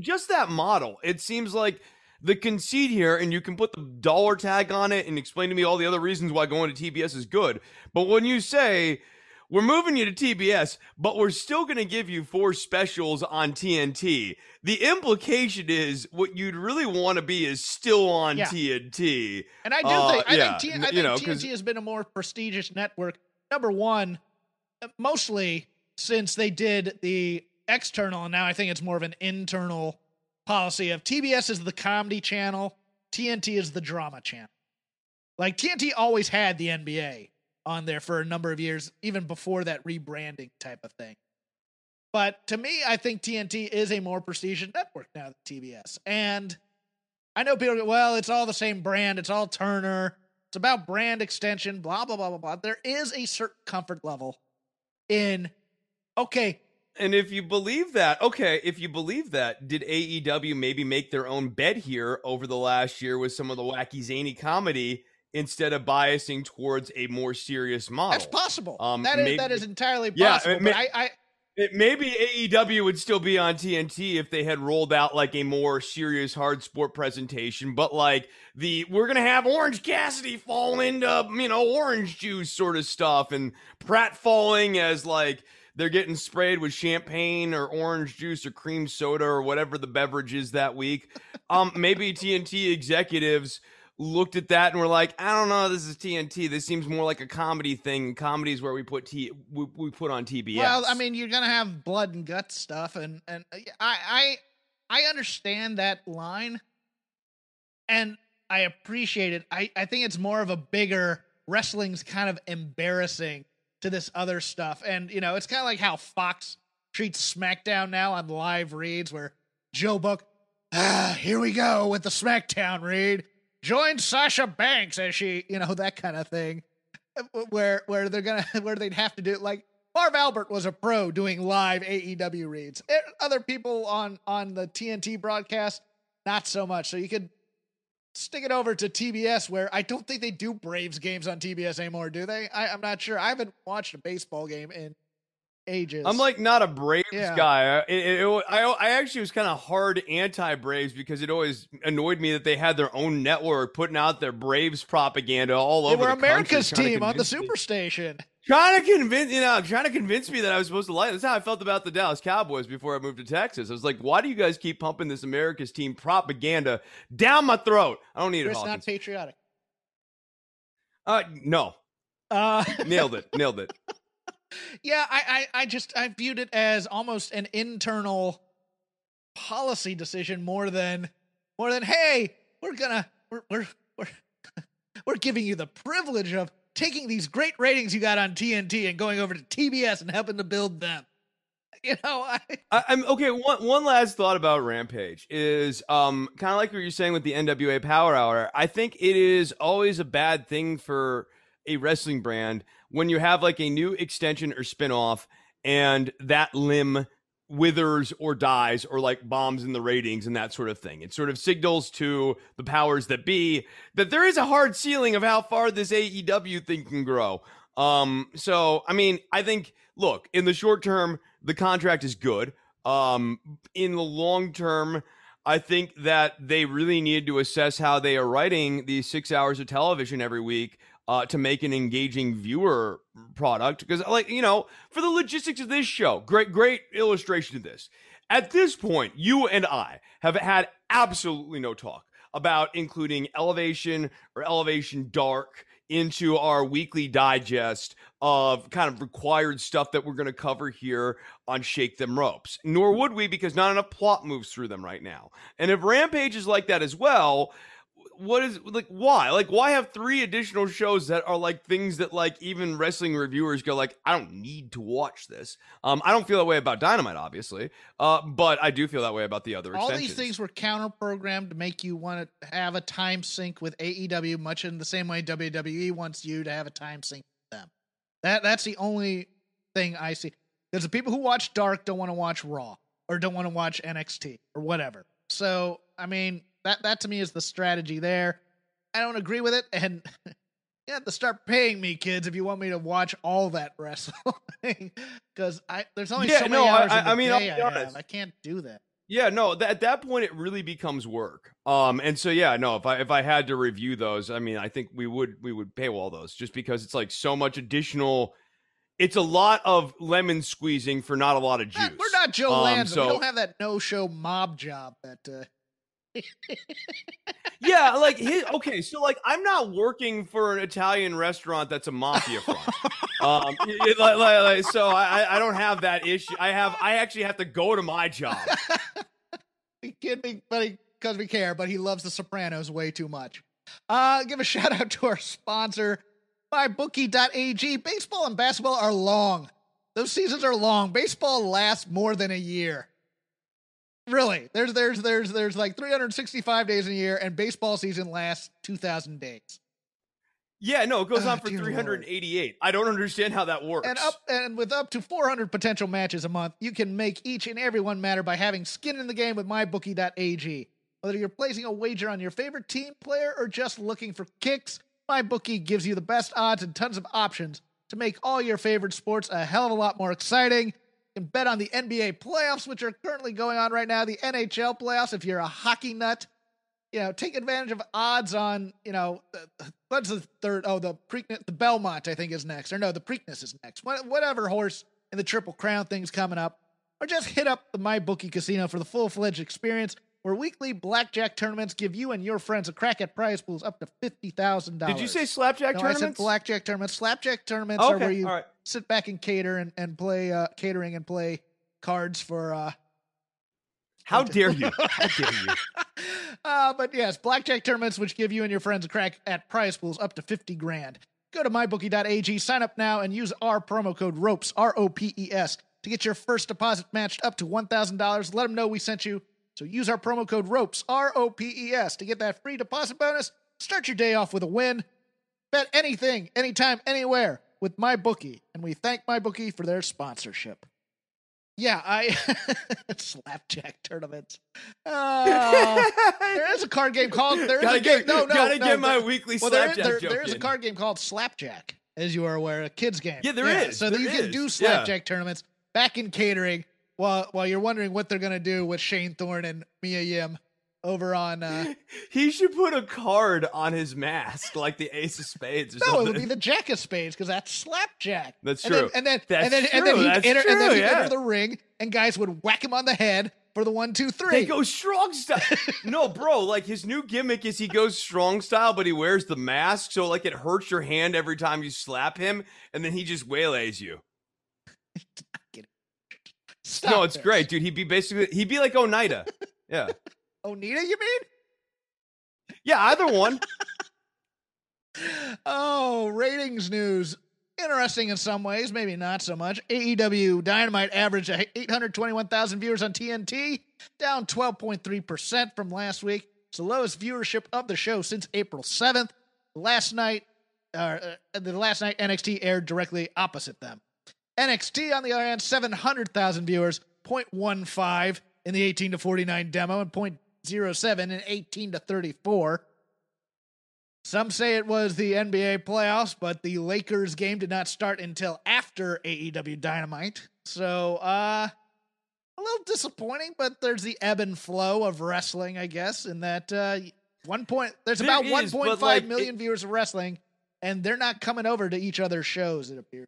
just that model. It seems like the conceit here, and you can put the dollar tag on it and explain to me all the other reasons why going to TBS is good. But when you say we're moving you to TBS, but we're still going to give you four specials on TNT. The implication is what you'd really want to be is still on Yeah. TNT. And I do Uh, think I yeah, think, T- I think know, TNT has been a more prestigious network. Number one, mostly since they did the external, and now I think it's more of an internal policy of TBS is the comedy channel, TNT is the drama channel. Like TNT always had the NBA on there for a number of years, even before that rebranding type of thing. But to me, I think TNT is a more prestigious network now than TBS. And I know people go, well, it's all the same brand, it's all Turner, it's about brand extension, blah, blah, blah, blah, blah. There is a certain comfort level in, okay, And if you believe that, okay, if you believe that, did AEW maybe make their own bet here over the last year with some of the wacky zany comedy instead of biasing towards a more serious model? that's possible. Um, that is maybe- that is entirely possible. but may- I, I It, maybe AEW would still be on TNT if they had rolled out like a more serious hard sport presentation, but like the we're gonna have Orange Cassidy fall into you know orange juice sort of stuff, and Pratt falling as like they're getting sprayed with champagne or orange juice or cream soda or whatever the beverage is that week. Um, maybe TNT executives looked at that and were like, I don't know, this is TNT. This seems more like a comedy thing. Comedy is where we put T we, we put on TBS. Well, I mean, you're gonna have blood and guts stuff, and and uh, I I I understand that line, and I appreciate it. I I think it's more of a bigger wrestling's kind of embarrassing to this other stuff, and you know, it's kind of like how Fox treats SmackDown now on live reads, where Joe Buck, ah, here we go with the SmackDown read. Join Sasha Banks as she, you know, that kind of thing where where they're gonna where they'd have to do like Marv Albert was a pro doing live AEW reads. Eh, Other people on on the TNT broadcast, not so much. So you could stick it over to TBS, where I don't think they do Braves games on TBS anymore, do they? I, I'm not sure. I haven't watched a baseball game in ages. I'm like not a Braves Yeah. guy. It, it, it- I, I actually was kind of hard anti Braves because it always annoyed me that they had their own network putting out their Braves propaganda all they over. were the country, America's trying team on the me- Superstation. Trying to convince you know, trying to convince me that I was supposed to like. That's how I felt about the Dallas Cowboys before I moved to Texas. I was like, why do you guys keep pumping this America's team propaganda down my throat? I don't need it. It's not patriotic. uh, no, Uh, nailed it, nailed it. Yeah, I, I, I just I viewed it as almost an internal policy decision more than more than hey, we're gonna we're we're we're, we're giving you the privilege of taking these great ratings you got on TNT and going over to TBS and helping to build them. You know, I I, I'm okay. One one last thought about Rampage is um kind of like what you're saying with the NWA Power Hour. I think it is always a bad thing for a wrestling brand when you have like a new extension or spinoff and that limb withers or dies or like bombs in the ratings and that sort of thing. It sort of signals to the powers that be that there is a hard ceiling of how far this AEW thing can grow. Um, so I mean, I think look, in the short term, the contract is good. Um, in the long term, I think that they really need to assess how they are writing these six hours of television every week uh, to make an engaging viewer product. Because, like, you know, for the logistics of this show, great, great illustration of this. At this point, you and I have had absolutely no talk about including Elevation or Elevation Dark into our weekly digest of kind of required stuff that we're going to cover here on Shake Them Ropes. Nor would we because not enough plot moves through them right now. And if Rampage is like that as well, what is like why like why have three additional shows that are like things that like even wrestling reviewers go like i don't need to watch this um i don't feel that way about dynamite obviously uh but i do feel that way about the other all extensions. these things were counter programmed to make you want to have a time sink with AEW, much in the same way WWE wants you to have a time sink with them. That that's the only thing I see. Because the people who watch Dark don't want to watch Raw or don't want to watch NXT or whatever. So I mean that that to me is the strategy there. I don't agree with it, and you have to start paying me, kids, if you want me to watch all that wrestling. Because I there's only Yeah, so many no, I- hours. in I- the I mean, I'll day be I, have. honest. I can't do that. Yeah, no, th- at that point it really becomes work. Um, and so yeah, no, if I if I had to review those, I mean, I think we would we would paywall those just because it's like so much additional it's a lot of lemon squeezing for not a lot of juice. We're not Joe Um, Lanza. so- we don't have that no-show mob job that. Uh, yeah, like his, okay, so like I'm not working for an Italian restaurant that's a mafia front. um, like- like- like, so I, I don't have that issue. I have I actually have to go to my job. he kid me, but because we care, but he loves The Sopranos way too much. Uh, give a shout out to our sponsor, MyBookie.ag. Baseball and basketball are long. Those seasons are long. Baseball lasts more than a year. Really, there's there's there's there's like 365 days in a year, and baseball season lasts 2,000 days. Yeah, no, it goes Oh, on for dear Lord. 388. I don't understand how that works. And up and with up to 400 potential matches a month, you can make each and every one matter by having skin in the game with mybookie.ag. Whether you're placing a wager on your favorite team player or just looking for kicks, MyBookie gives you the best odds and tons of options to make all your favorite sports a hell of a lot more exciting. Can bet on the NBA playoffs, which are currently going on right now, the NHL playoffs if you're a hockey nut. You know, take advantage of odds on, you know, what's the third? Oh, the Preakness, the Belmont, I think, is next. Or no, the Preakness is next. Whatever horse in the Triple Crown thing's coming up. Or just hit up the MyBookie Casino for the full fledged experience where weekly blackjack tournaments give you and your friends a crack at prize pools up to $50,000. Did you say slapjack no, I said tournaments? blackjack tournaments. Slapjack tournaments are where you right. Sit back and cater and, and play uh, catering and play cards for uh, How dare you? How dare you? uh, but yes, blackjack tournaments which give you and your friends a crack at prize pools up to 50 grand. Go to mybookie.ag, sign up now, and use our promo code ROPES, R O P E S, to get your first deposit matched up to $1,000. Let them know we sent you. So use our promo code ROPES, R O P E S, to get that free deposit bonus. Start your day off with a win. Bet anything, anytime, anywhere with my bookie, And we thank my bookie for their sponsorship. Yeah, I slapjack tournaments. Oh, there is a card game called. There is gotta a game. no, no, gotta no, get my there- weekly well, slapjack there, joke there is a card game called Slapjack, as you are aware, a kids game. Yeah, there there is. So there you can is, do yeah. slapjack tournaments back in catering while while you're wondering what they're gonna do with Shane Thorne and Mia Yim over on. Uh, He should put a card on his mask, like the Ace of Spades or no, it would be the Jack of Spades because that's slapjack. That's and then- true. and then That's and then and then true, he'd enter and then he'd yeah. enter the ring and guys would whack him on the head for the one, two, three. They go strong style. no, bro, like his new gimmick is he goes strong style, but he wears the mask, so like it hurts your hand every time you slap him, and then he just waylays you. Stop no, it's this. great, dude. He'd be basically he'd be like Oneida. Yeah. Onita, you mean? Yeah, either one. Oh, ratings news. Interesting in some ways, maybe not so much. AEW Dynamite averaged 821,000 viewers on TNT, down 12.3% from last week. It's the lowest viewership of the show since April 7th. Last night, uh, the last night NXT aired directly opposite them. NXT, on the other hand, 700,000 viewers, 0.15 in the 18 to 49 demo, and 0.07 in 18 to 34. Some say it was the NBA playoffs, but the Lakers game did not start until after AEW Dynamite. So, uh, a little disappointing, but there's the ebb and flow of wrestling, I guess, in that, uh, one point, there's There about is, one but, point five like, million viewers of wrestling, and they're not coming over to each other's shows, it appears.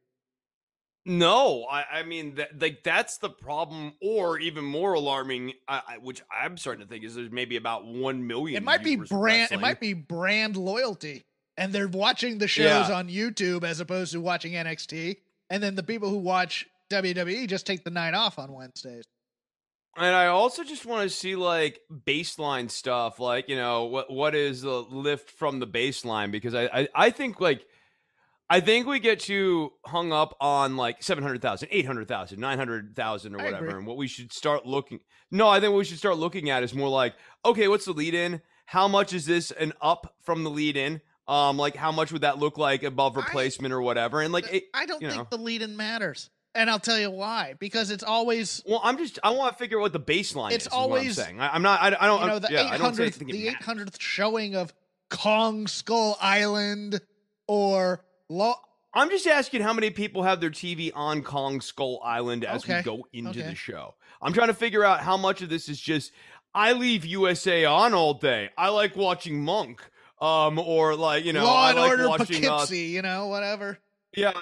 No, I, I mean, that, like that's the problem, or even more alarming, I, I, which I'm starting to think is there's maybe about one million. It might be brand, it might be brand loyalty, and they're watching the shows Yeah. on YouTube as opposed to watching NXT, and then the people who watch WWE just take the night off on Wednesdays. And I also just want to see like baseline stuff, like you know what what is the lift from the baseline? Because I I, I think like I think we get too hung up on like 700,000, 800,000, 900,000 or whatever. And what we should start looking No, I think what we should start looking at is more like, okay, what's the lead in? How much is this an up from the lead in? Um like how much would that look like above I- replacement or whatever? And like it, I don't you think know. the lead in matters, and I'll tell you why. Because it's always well, I'm just I want to figure out what the baseline It's is. is what I'm always- saying. I, I'm not I, I don't you know the yeah, I eight don't say hundredth think it the eight matters. showing of Kong Skull Island or Lo- I'm just asking how many people have their TV on Kong Skull Island as we go into okay. the show. I'm trying to figure out how much of this is just I leave USA on all day. I like watching Monk, um, or like you know, Law I and like Order watching. Uh, Poughkeepsie, you know, whatever. yeah,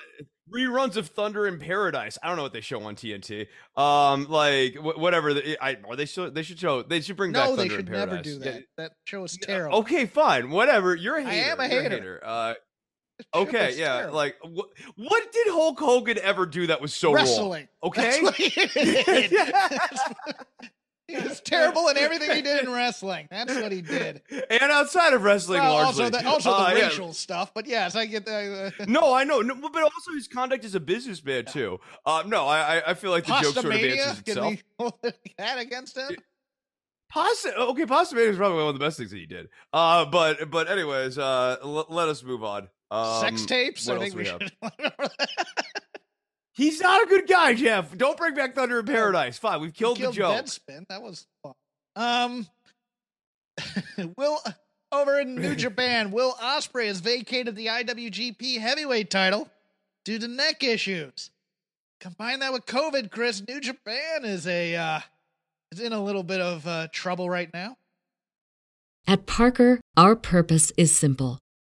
reruns of Thunder in Paradise. I don't know what they show on TNT. Um, like wh- whatever. The, I or they should they should show they should bring back No, Thunder they should in Paradise. never do Yeah, that. That show is terrible. Okay, fine, whatever. You're a hater. I am a hater. Uh, That show okay, yeah. Like what? What did Hulk Hogan ever do that was so wrong? wrestling. Okay. That's what he was terrible in everything he did in wrestling. That's what he did. and outside of wrestling, Well, largely. also the, also the Uh, yeah. racial stuff, but yes, I get that. Uh, No, I know, no, but also his conduct as a businessman too. Uh, no, I I- feel like the joke sort of answers can itself. hold that against him? Pasta, okay, Pasta is probably one of the best things that he did. Uh, but but anyways, uh, l- let us move on. Um, Sex tapes? what I else think we we have? should. He's not a good guy, Jeff. Don't bring back Thunder in Paradise. Fine, we've killed, killed the joke. Deadspin. That was fun. Um, Will over in New Japan, Will Ospreay has vacated the IWGP Heavyweight title due to neck issues. Combine that with COVID, Chris. New Japan is a uh, is in a little bit of uh, trouble right now. At Parker, our purpose is simple.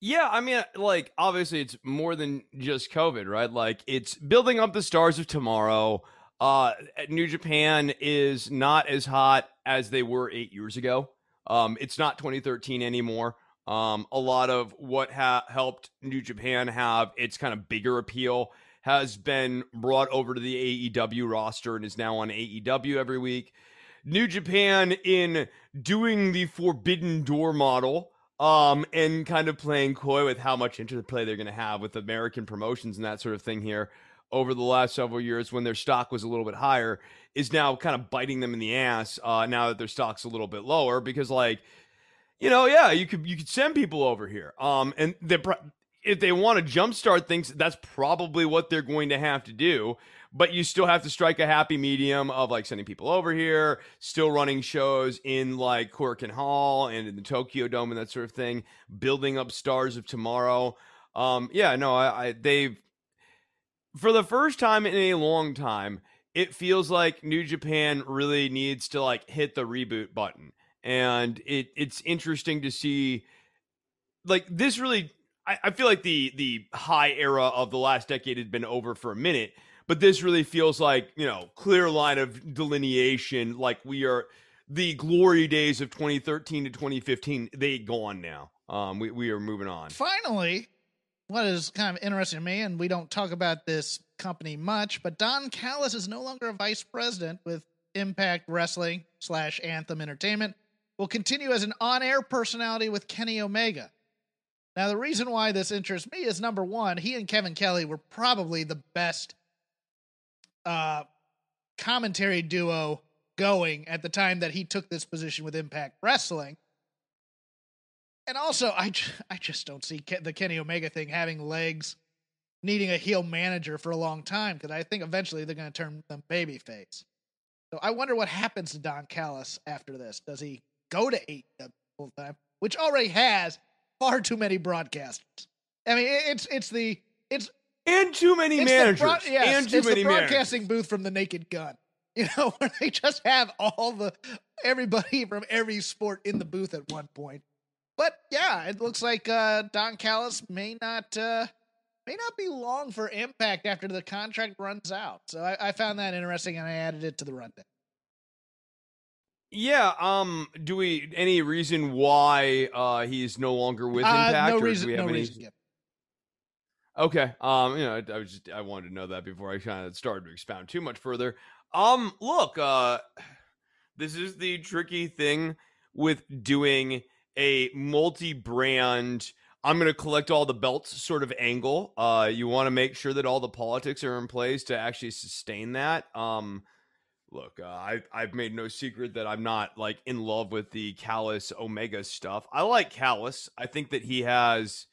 Yeah, I mean, like obviously it's more than just COVID, right? Like it's building up the stars of tomorrow. Uh, New Japan is not as hot as they were eight years ago. Um, it's not 2013 anymore. Um, a lot of what ha- helped New Japan have its kind of bigger appeal has been brought over to the AEW roster and is now on AEW every week. New Japan in doing the Forbidden Door model um, and kind of playing coy with how much interplay they're going to have with American promotions and that sort of thing here over the last several years when their stock was a little bit higher is now kind of biting them in the ass uh, now that their stock's a little bit lower because like you know yeah you could you could send people over here. Um and they if they want to jumpstart things that's probably what they're going to have to do but you still have to strike a happy medium of like sending people over here, still running shows in like Korakuen Hall and in the Tokyo Dome and that sort of thing, building up stars of tomorrow. Um, yeah, no, I, I they've for the first time in a long time, it feels like New Japan really needs to like hit the reboot button. And it it's interesting to see like this really I, feel like the the high era of the last decade had been over for a minute but this really feels like you know clear line of delineation like we are the glory days of 2013 to 2015 they gone now um we, we are moving on Finally, what is kind of interesting to me, and we don't talk about this company much, but Don Callis is no longer a vice president with Impact Wrestling slash Anthem Entertainment. Will continue as an on-air personality with Kenny Omega. Now, the reason why this interests me is number one, he and Kevin Kelly were probably the best uh, commentary duo going at the time that he took this position with Impact Wrestling. And also, I, just don't see Ke- the Kenny Omega thing having legs, needing a heel manager for a long time because I think eventually they're going to turn them babyface. So I wonder what happens to Don Callis after this. Does he go to AEW full time, which already has far too many broadcasters? I mean, it's it's the it's and too many it's managers broad- yes, and too it's many the managers broadcasting booth from the Naked Gun. You know, where they just have all the everybody from every sport in the booth at one point. But yeah, it looks like uh, Don Callis may not uh, may not be long for Impact after the contract runs out. So I, I found that interesting, and I added it to the rundown. yeah um do we any reason why uh he's no longer with Uh, impact no or do reason, we have no any reason. given. Okay. Um, you know, I, I was just I wanted to know that before I kind of started to expound too much further. Um, look, uh this is the tricky thing with doing a multi-brand I'm going to collect all the belts sort of angle. Uh you want to make sure that all the politics are in place to actually sustain that. Um look, uh, I I've made no secret that I'm not like in love with the Callis Omega stuff. I like Callis. I think that he has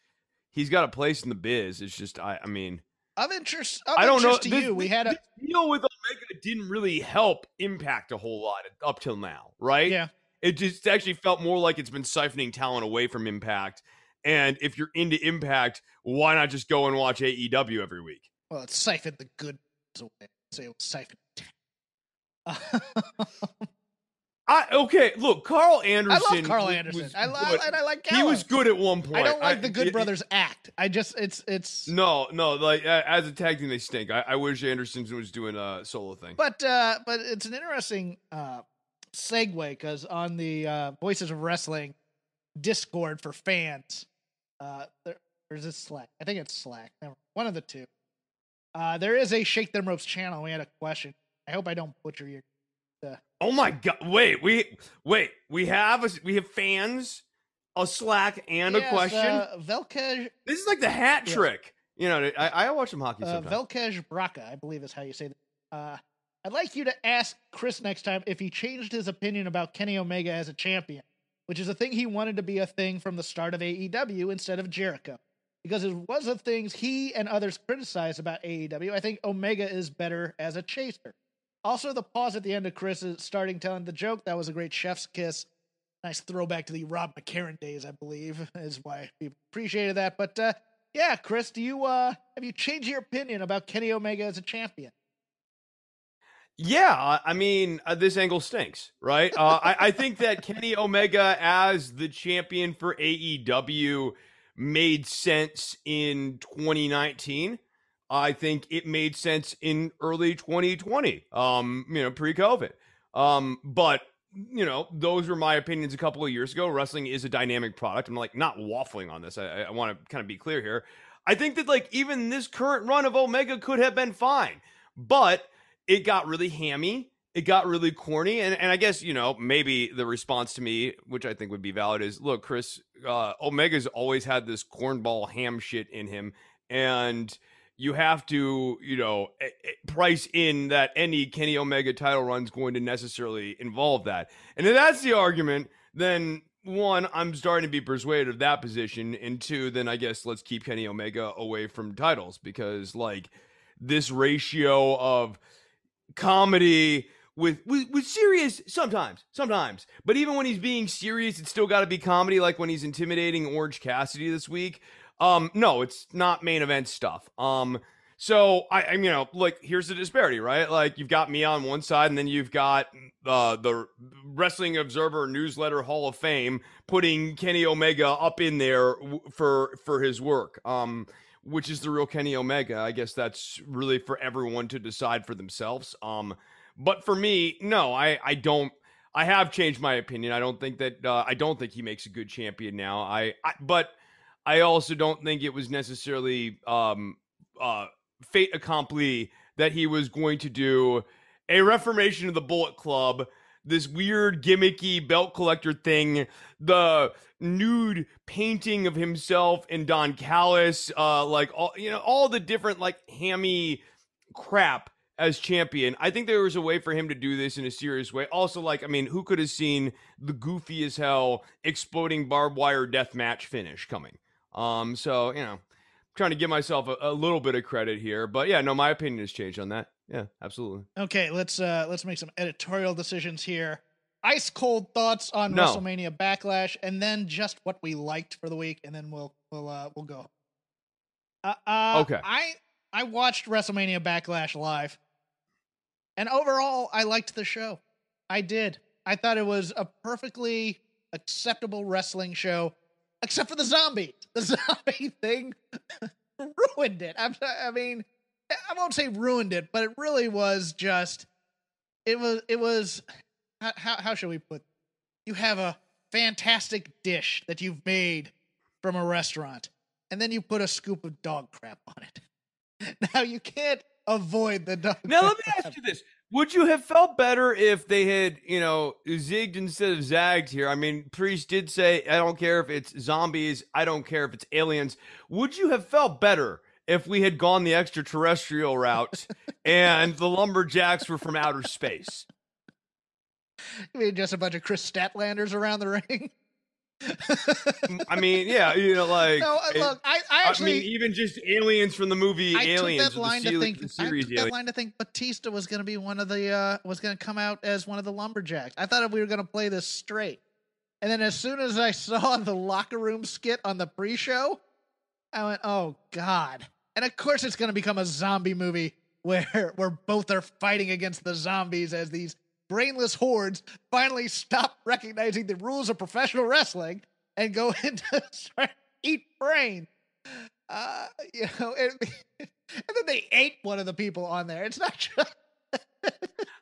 he's got a place in the biz. It's just I I mean, Of interest, of I don't know. to This- you, we had a deal with Omega didn't really help Impact a whole lot up till now, right? yeah. It just actually felt more like it's been siphoning talent away from Impact. And if you're into Impact, why not just go and watch AEW every week? Well, it's siphoned the good away. Say it was siphoned. I okay, look, Karl Anderson. I love Karl Anderson. I love and I like He was good at one point. I don't like the Good y- Brothers act. I just it's it's No, no, like as a tag team, they stink. I, I wish Anderson was doing a solo thing. but uh but it's an interesting uh segue because on the uh Voices of Wrestling Discord for fans, uh there, there's this Slack. I think it's Slack. One of the two. Uh there is a Shake Them Ropes channel. We had a question. I hope I don't butcher your Oh my god! Wait, we wait. We have a, we have fans, a Slack, and Yes, a question. Uh, Velkej this is like the hat yeah. trick. You know, I, I watch some hockey uh, sometimes. Velkej Braka, I believe is how you say that. Uh, I'd like you to ask Chris next time if he changed his opinion about Kenny Omega as a champion, which is a thing he wanted to be a thing from the start of AEW instead of Jericho. Because it was of things he and others criticized about AEW. I think Omega is better as a chaser. Also, the pause at the end of Chris is starting telling the joke. That was a great chef's kiss. Nice throwback to the Rob McCarran days, I believe, is why people appreciated that. But uh, yeah, Chris, do you uh have you changed your opinion about Kenny Omega as a champion? Yeah, I- I mean, uh, this angle stinks, right? Uh, I, I think that Kenny Omega as the champion for AEW made sense in 2019. I think it made sense in early 2020, um, you know, pre-COVID. Um, but you know, those were my opinions a couple of years ago. Wrestling is a dynamic product. I'm like not waffling on this. I, I want to kind of be clear here. I think that like even this current run of Omega could have been fine, but it got really hammy. It got really corny. And, and I guess, you know, maybe the response to me, which I think would be valid, is look, Chris, uh, Omega's always had this cornball ham shit in him. And you have to, you know, price in that any Kenny Omega title run is going to necessarily involve that. And if that's the argument, then one, I'm starting to be persuaded of that position. And two, then I guess let's keep Kenny Omega away from titles because, like, this ratio of comedy with, with with serious sometimes sometimes but even when he's being serious it's still got to be comedy like when he's intimidating orange cassidy this week um no it's not main event stuff um so I, I you know like here's the disparity right like you've got me on one side and then you've got uh the wrestling observer newsletter hall of fame putting kenny omega up in there w- for for his work um which is the real Kenny Omega. I guess that's really for everyone to decide for themselves. Um, but for me, no, I I don't. I have changed my opinion. I don't think that uh, I don't think he makes a good champion now. I, I but I also don't think it was necessarily um uh fait accompli that he was going to do a reformation of the Bullet Club this weird gimmicky belt collector thing, the nude painting of himself and Don Callis, uh, like all you know, all the different like hammy crap as champion. I think there was a way for him to do this in a serious way. Also, like, I mean, who could have seen the goofy as hell exploding barbed wire death match finish coming? Um, so you know, trying to give myself a, a little bit of credit here, but yeah, no, my opinion has changed on that. Yeah, absolutely. Okay, let's uh let's make some editorial decisions here. Ice cold thoughts on No. WrestleMania Backlash, and then just what we liked for the week, and then we'll we'll uh we'll go. Uh, uh Okay. I I watched WrestleMania Backlash live, and overall, I liked the show. I did. I thought it was a perfectly acceptable wrestling show, except for the zombie. The zombie thing ruined it. I'm, I mean, I won't say ruined it, but it really was just. It was. It was. How how, how should we put? You have a fantastic dish that you've made from a restaurant, and then you put a scoop of dog crap on it. Now you can't avoid the dog. Now let me ask you this: Would you have felt better if they had, you know, zigged instead of zagged here? I mean, Priest did say, "I don't care if it's zombies. I don't care if it's aliens." Would you have felt better if we had gone the extraterrestrial route and the lumberjacks were from outer space? I mean, just a bunch of Kris Statlanders around the ring. I mean, yeah, you know, like no, uh, look, I, I I actually mean, even just aliens from the movie I Aliens, took that line the, to think the I series took that line to think Batista was going to be one of the uh was going to come out as one of the lumberjacks. I thought we were going to play this straight, and then as soon as I saw the locker room skit on the pre-show, I went, "Oh God!" And of course, it's going to become a zombie movie where where both are fighting against the zombies as these brainless hordes finally stop recognizing the rules of professional wrestling and go into eat brain. Uh, you know, and, and then they ate one of the people on there. It's not just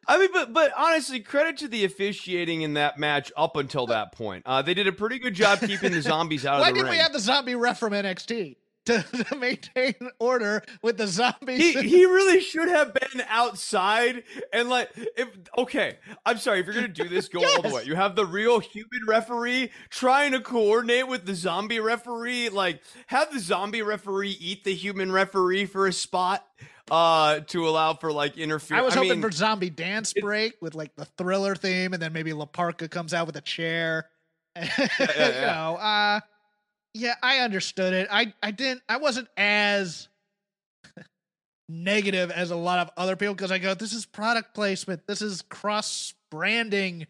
I mean, but but honestly, credit to the officiating in that match up until that point. Uh, they did a pretty good job keeping the zombies out of the ring. Why did we have the zombie ref from NXT to, to maintain order with the zombies? he, he really should have been outside and like if okay i'm sorry if you're gonna do this go all the way you have the real human referee trying to coordinate with the zombie referee like have the zombie referee eat the human referee for a spot uh to allow for like interference I was hoping mean, for zombie dance break with like the thriller theme, and then maybe La Parka comes out with a chair. you yeah. know, uh, yeah, I understood it. I I didn't. I wasn't as negative as a lot of other people because I go, this is product placement. This is cross branding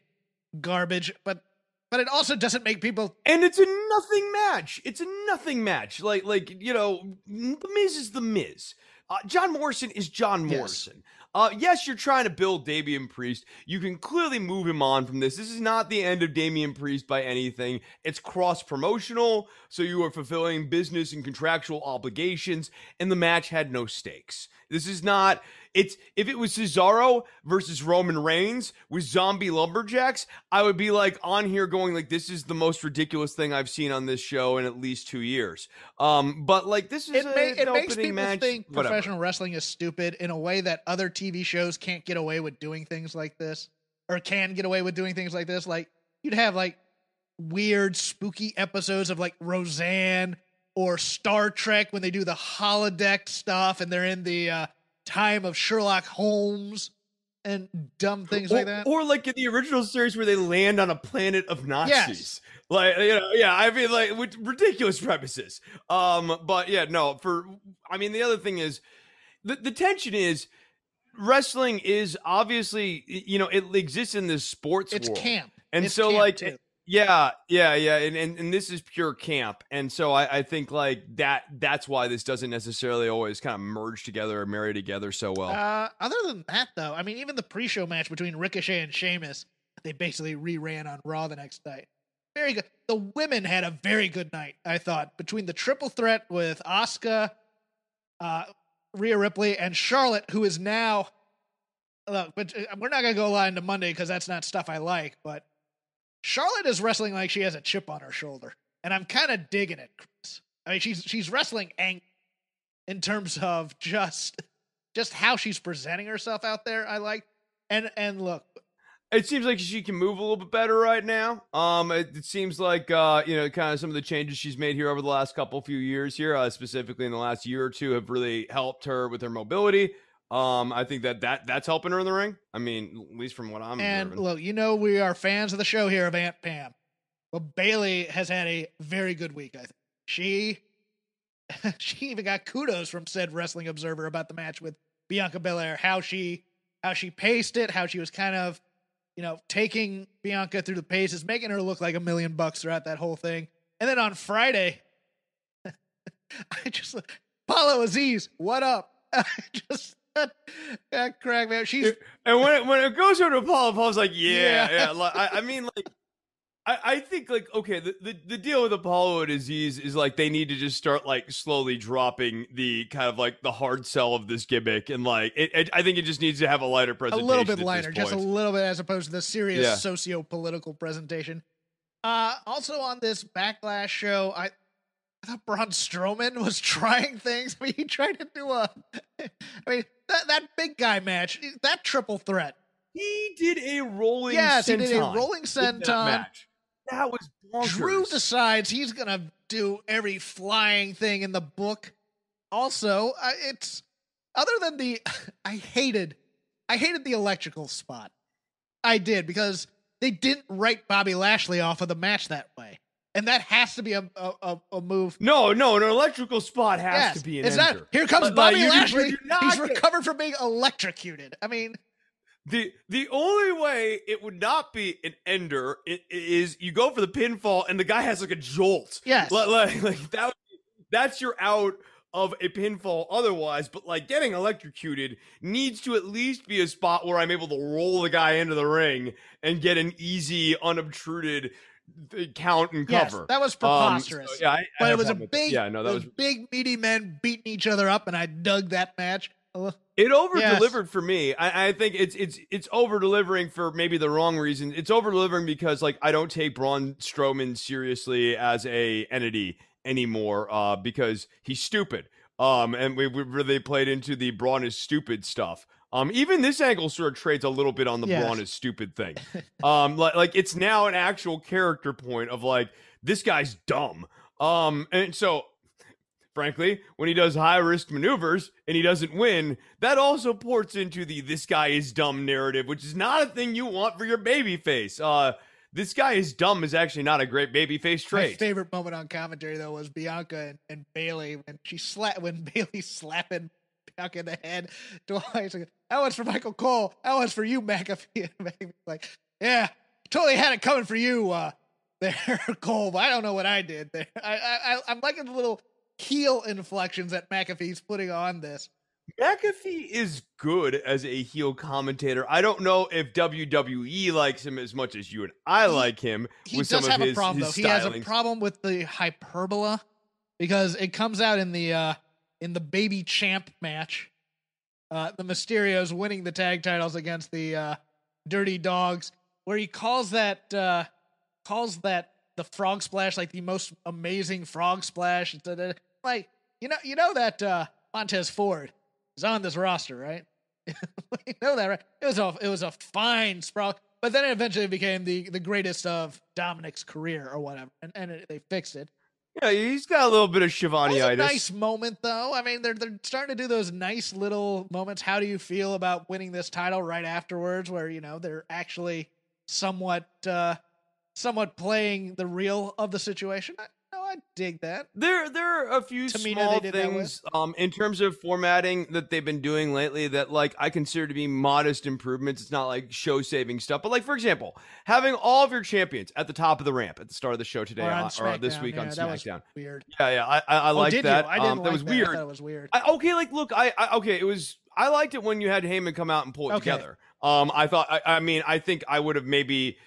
garbage, but but it also doesn't make people and it's a nothing match. It's a nothing match. Like like you know, the Miz is the Miz. Uh, John Morrison is John Yes. Uh, yes, you're trying to build Damian Priest. You can clearly move him on from this. This is not the end of Damian Priest by anything. It's cross promotional, so you are fulfilling business and contractual obligations, and the match had no stakes. This is not. It's if it was Cesaro versus Roman Reigns with zombie lumberjacks, I would be like on here going like, "This is the most ridiculous thing I've seen on this show in at least two years." Um, but like this is it, a, ma- it an makes opening people match. think whatever. professional wrestling is stupid in a way that other TV shows can't get away with doing things like this, or can get away with doing things like this. Like you'd have like weird, spooky episodes of like Roseanne or Star Trek when they do the holodeck stuff and they're in the uh, time of Sherlock Holmes and dumb things or, like that. Or like in the original series where they land on a planet of Nazis. Yes. Like you know, yeah, I mean like with ridiculous premises. Um, but yeah, no, for I mean the other thing is the the tension is wrestling is obviously you know it exists in this sports it's world. camp. And It's so camp, like too. Yeah, yeah, yeah, and, and and this is pure camp, and so I, I think like that that's why this doesn't necessarily always kind of merge together or marry together so well. Uh, other than that, though, I mean, even the pre-show match between Ricochet and Sheamus, they basically reran on Raw the next night. Very good. The women had a very good night, I thought, between the triple threat with Asuka, uh, Rhea Ripley, and Charlotte, who is now. Look, but uh, we're not gonna go a lot into Monday because that's not stuff I like. But Charlotte is wrestling like she has a chip on her shoulder, and I'm kind of digging it, Chris. I mean, she's she's wrestling angry in terms of just just how she's presenting herself out there. I like, and and look, It seems like she can move a little bit better right now. Um, it, it seems like uh, you know, kind of some of the changes she's made here over the last couple few years here, uh, specifically in the last year or two, have really helped her with her mobility. Um, I think that that that's helping her in the ring. I mean, at least from what I'm and observing. look, you know we are fans of the show here of Aunt Pam. Well, Bayley has had a very good week. I think she she even got kudos from said Wrestling Observer about the match with Bianca Belair. How she how she paced it, how she was kind of you know taking Bianca through the paces, making her look like a million bucks throughout that whole thing. And then on Friday, I just Paulo Aziz, what up? I just that, me up. She's and when it, when it goes over to Paul, Paul's like, yeah, Yeah. yeah. Like, I, I mean, like, I, I think like okay, the, the the deal with Apollo Aziz is like they need to just start like slowly dropping the kind of like the hard sell of this gimmick, and like it, it, I think it just needs to have a lighter presentation, a little bit lighter, just a little bit as opposed to the serious Yeah. socio-political presentation. Uh, also on this backlash show, I, I thought Braun Strowman was trying things. I mean, he tried to do a, I mean, that that big guy match, that triple threat. He did a rolling. yes, he did a rolling in that senton. match. That was bonkers. Drew decides he's gonna do every flying thing in the book. Also, uh, it's other than the I hated I hated the electrical spot. I did because they didn't write Bobby Lashley off of the match that way. And that has to be a a, a move. No, no, an electrical spot has yes, to be an it's not. Here comes But, Bobby Lashley. He's recovered from being electrocuted. I mean, The the only way it would not be an ender is you go for the pinfall and the guy has like a jolt. Yes. Like, like, like that that's your out of a pinfall otherwise, but like getting electrocuted needs to at least be a spot where I'm able to roll the guy into the ring and get an easy, unobtruded count and yes, cover. that was Um, so, preposterous. yeah, I- I but have it was a with big, Yeah, no, that was big meaty men beating each other up, and I dug that match. Uh, It over Yes. delivered for me. I, I think it's it's it's over delivering for maybe the wrong reason. It's over delivering because like I don't take Braun Strowman seriously as a entity anymore uh, because he's stupid. Um, and we we really played into the Braun is stupid stuff. Um, even this angle sort of trades a little bit on the Yes. Braun is stupid thing. um, like like it's now an actual character point of like this guy's dumb. Um, and so frankly, when he does high risk maneuvers and he doesn't win, that also ports into the this guy is dumb narrative, which is not a thing you want for your baby face. Uh this guy is dumb is actually not a great baby face My trait. favorite moment on commentary though was Bianca and, and Bayley when she slap when Bayley slapping In the head. Like, that was for Michael Cole. That was for you, McAfee. And McAfee's like, yeah, totally had it coming for you, uh, there, Cole. But I don't know what I did there. I, I, I'm liking the little heel inflections that McAfee's putting on this. McAfee is good as a heel commentator. I don't know if WWE likes him as much as you and I He- like him He with does some have of a his, problem though. his He has a problem with the hyperbola because it comes out in the uh in the baby champ match. Uh the Mysterios winning the tag titles against the uh Dirty Dogs, where he calls that uh calls that the frog splash like the most amazing frog splash. Like you know you know that uh Montez Ford is on this roster, right? you know that, right? It was a it was a fine sprawl, but then it eventually became the the greatest of Dominic's career or whatever, and and it, they fixed it. Yeah, he's got a little bit of It was a Schiavone-itis. nice moment, though. I mean, they're they're starting to do those nice little moments. How do you feel about winning this title right afterwards, where you know they're actually somewhat uh somewhat playing the real of the situation? I, dig that. There, there are a few Tamina, small that things um, in terms of formatting that they've been doing lately that, like, I consider to be modest improvements. It's not like show-saving stuff, but like, for example, having all of your champions at the top of the ramp at the start of the show today Or on on- or this week yeah, on that was SmackDown. weird. Yeah, yeah, I, I, I oh, like did that. you? I didn't um, like that was I weird. thought it was weird. I, okay, like look, I, I okay, it was. I liked it when you had Heyman come out and pull it Okay. together. Um, I thought. I, I mean, I think I would have maybe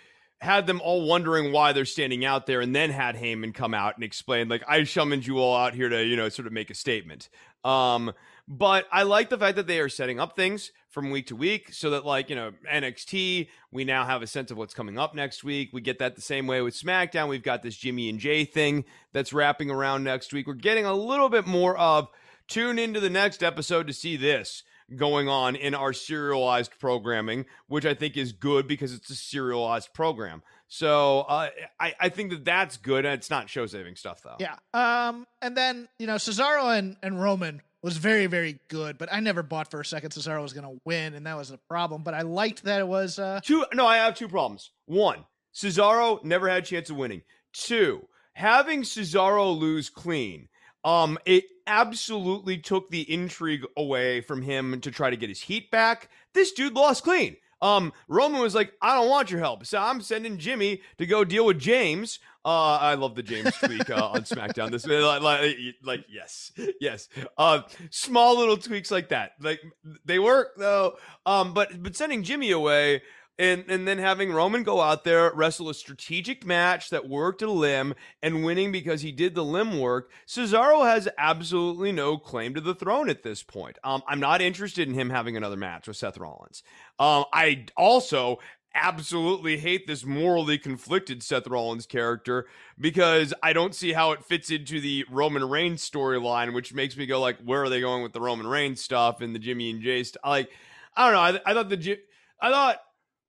had them all wondering why they're standing out there, and then had Heyman come out and explain, like, I summoned you all out here to, you know, sort of make a statement. Um, but I like the fact that they are setting up things from week to week, so that like you know NXT, we now have a sense of what's coming up next week. We get that the same way with SmackDown. We've got this Jimmy and Jay thing that's wrapping around next week. We're getting a little bit more of tune into the next episode to see this going on in our serialized programming, which I think is good because it's a serialized program. So uh, I, I think that that's good. It's not show saving stuff though. Yeah. Um, and then you know Cesaro and and Roman was very very good, but I never bought for a second Cesaro was going to win, and that was a problem. But I liked that it was. Uh, Two. No, I have two problems. One, Cesaro never had a chance of winning. Two, having Cesaro lose clean. Um, it absolutely took the intrigue away from him to try to get his heat back. This dude lost clean. Um, Roman was like, I don't want your help. So I'm sending Jimmy to go deal with James. Uh, I love the James tweak uh, on SmackDown. This like, like, like, yes, yes. Uh, small little tweaks like that, like they work though. Um, but but sending Jimmy away and and then having Roman go out there wrestle a strategic match that worked a limb and winning because he did the limb work. Cesaro has absolutely no claim to the throne at this point. Um, I'm not interested in him having another match with Seth Rollins. Um, I also absolutely hate this morally conflicted Seth Rollins character because I don't see how it fits into the Roman Reigns storyline, which makes me go like, where are they going with the Roman Reigns stuff and the Jimmy and Jay stuff? Like, I don't know. I, I thought the I thought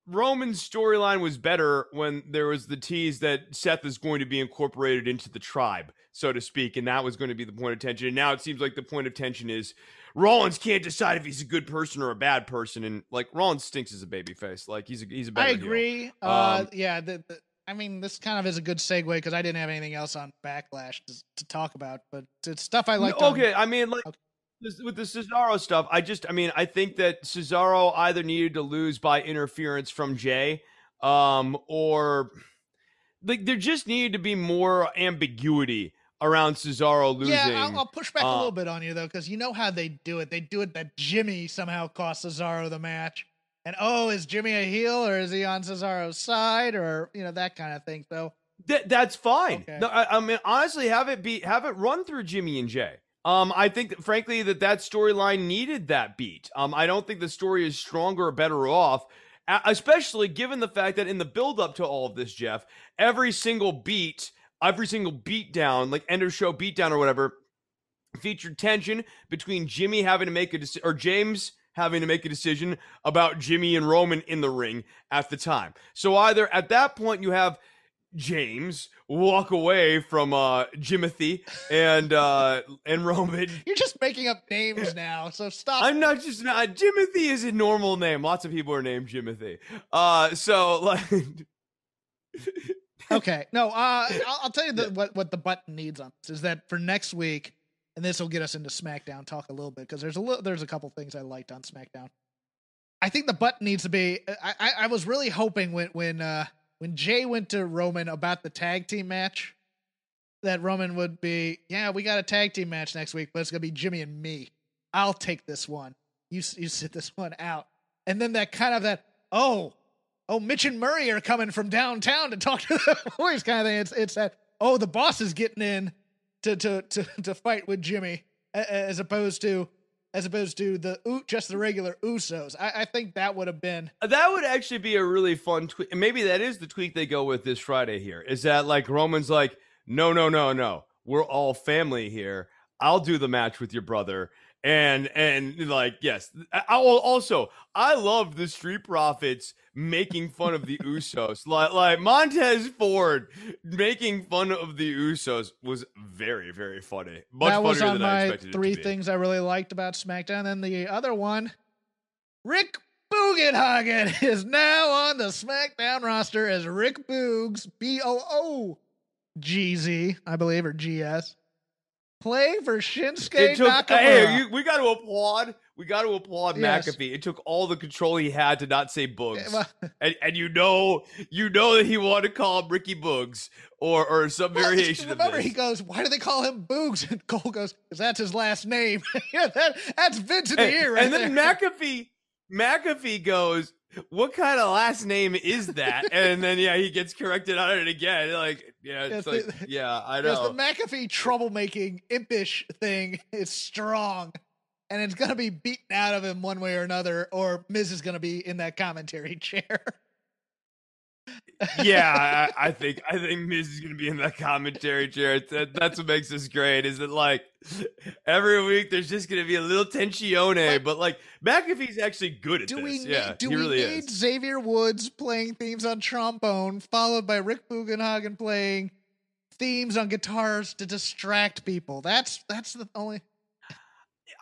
Roman's storyline was better when there was the tease that Seth is going to be incorporated into the tribe, so to speak, and that was going to be the point of tension. And now it seems like the point of tension is Rollins can't decide if he's a good person or a bad person, and like Rollins stinks as a babyface. Like he's a he's a better I agree. Uh, Um, yeah, the, the I mean, this kind of is a good segue because I didn't have anything else on Backlash to, to talk about, but it's stuff I like. Okay, I mean, like okay. With the Cesaro stuff, I just, I mean, I think that Cesaro either needed to lose by interference from Jay, um, or like there just needed to be more ambiguity around Cesaro losing. Yeah, I'll, I'll push back uh, a little bit on you though, because you know how they do it. They do it that Jimmy somehow cost Cesaro the match. And oh, is Jimmy a heel or is he on Cesaro's side or you know that kind of thing? So Th- that's fine. Okay. No, I, I, mean, honestly, have it be have it run through Jimmy and Jay. Um, I think, frankly, that that storyline needed that beat. Um, I don't think the story is stronger or better off, especially given the fact that in the build up to all of this, Jeff, every single beat, every single beat down, like end of show beat down or whatever, featured tension between Jimmy having to make a decision or James having to make a decision about Jimmy and Roman in the ring at the time. So either at that point you have James walk away from uh Jimothy and uh and Roman. You're just making up names now, so stop. I'm not just not Jimothy is a normal name. Lots of people are named Jimothy. Uh so like Okay. No, uh I'll, I'll tell you the, what what the button needs on this is that for next week and this will get us into SmackDown talk a little bit because there's a little there's a couple things I liked on SmackDown. I think the button needs to be. I, I, I was really hoping when when uh, when Jay went to Roman about the tag team match that Roman would be, yeah, we got a tag team match next week, but it's gonna be Jimmy and me. I'll take this one. You you sit this one out, and then that kind of that oh oh Mitch and Murray are coming from downtown to talk to the boys kind of thing. It's it's that oh the boss is getting in to to to to fight with Jimmy as opposed to as opposed to the just the regular Usos. I, I think that would have been that would actually be a really fun tweak. Maybe that is the tweak they go with this Friday. Here is that like Roman's like, no, no, no, no, we're all family here. I'll do the match with your brother, and and like yes I, will also i love the street profits making fun of the usos. Like like montez ford making fun of the usos was very very funny. Much that was on my three things i really liked about smackdown and the other one rick Bugenhagen is now on the SmackDown roster as Rick Boogs, B O O G Z, I believe, or G S play for Shinsuke it took, Nakamura. Hey, you, we got to applaud. We got to applaud yes. McAfee. It took all the control he had to not say Boogs, and, and you know, you know that he wanted to call him Ricky Boogs or or some well, variation. Remember, he goes, "Why do they call him Boogs?" And Cole goes, "Because that's his last name." yeah, that, that's Vince in the and, ear, right And then there. McAfee, McAfee goes, what kind of last name is that? and then yeah, he gets corrected on it again. Like yeah, it's yes, like the, yeah, I know. Because the McAfee troublemaking impish thing is strong, and it's gonna be beaten out of him one way or another, or Miz is gonna be in that commentary chair yeah, I, I, think I think Miz is gonna be in that commentary chair. That, that's what makes this great. Is that like every week there's just gonna be a little tensione, but like McAfee's actually good at do this. We need, yeah, do he we really need is. Xavier Woods playing themes on trombone, followed by Rick Bugenhagen playing themes on guitars to distract people? That's that's the only.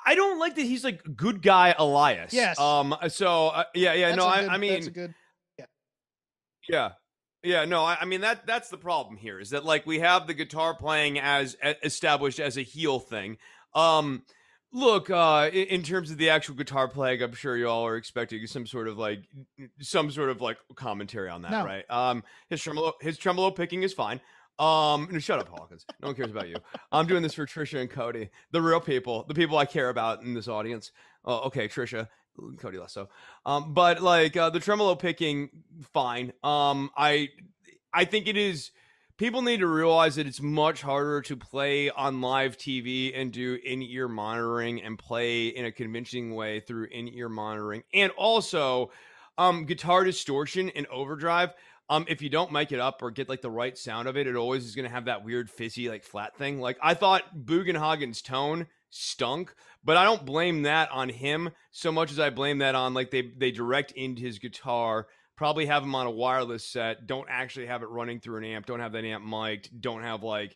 I don't like that he's like good guy Elias. Yes. Um. So uh, yeah, yeah. That's no, good, I, I mean, that's a good. Yeah. Yeah. Yeah, no, I, I, mean that that's the problem here is that like we have the guitar playing as established as a heel thing. Um look, uh in, in terms of the actual guitar playing, I'm sure you all are expecting some sort of like some sort of like commentary on that, no. right? Um his tremolo his tremolo picking is fine. Um, no, shut up, Hawkins. No one cares about you. I'm doing this for Trisha and Cody, the real people, the people I care about in this audience. Oh, okay, Trisha. Cody Lesso. Um, but like uh, the tremolo picking, fine. Um, I I think it is. People need to realize that it's much harder to play on live TV and do in-ear monitoring and play in a convincing way through in-ear monitoring, and also um, guitar distortion and overdrive. Um, if you don't mic it up or get like the right sound of it, it always is going to have that weird fizzy like flat thing. Like I thought Bugenhagen's tone stunk, but I don't blame that on him so much as I blame that on like they they direct into his guitar, probably have him on a wireless set, don't actually have it running through an amp, don't have that amp mic'd, don't have like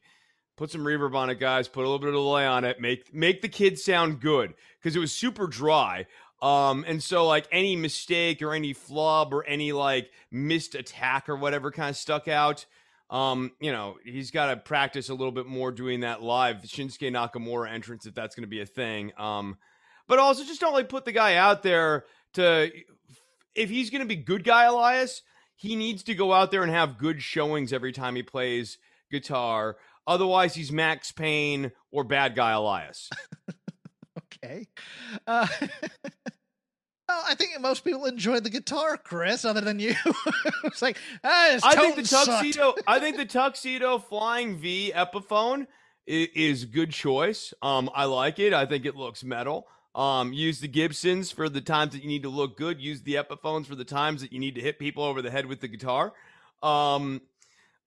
put some reverb on it, guys, put a little bit of delay on it, make make the kid sound good because it was super dry. Um, and so like any mistake or any flub or any like missed attack or whatever kind of stuck out. Um, you know, he's got to practice a little bit more doing that live Shinsuke Nakamura entrance if that's going to be a thing. Um, but also just don't like put the guy out there to if he's going to be good guy Elias, he needs to go out there and have good showings every time he plays guitar. Otherwise, he's Max Payne or bad guy Elias. okay. Uh, well, I think most people enjoy the guitar, Chris, other than you. it's like, ah, I think the tuxedo. I think the tuxedo flying V Epiphone is, is good choice. Um, I like it. I think it looks metal. Um, use the Gibsons for the times that you need to look good. Use the Epiphones for the times that you need to hit people over the head with the guitar. Um,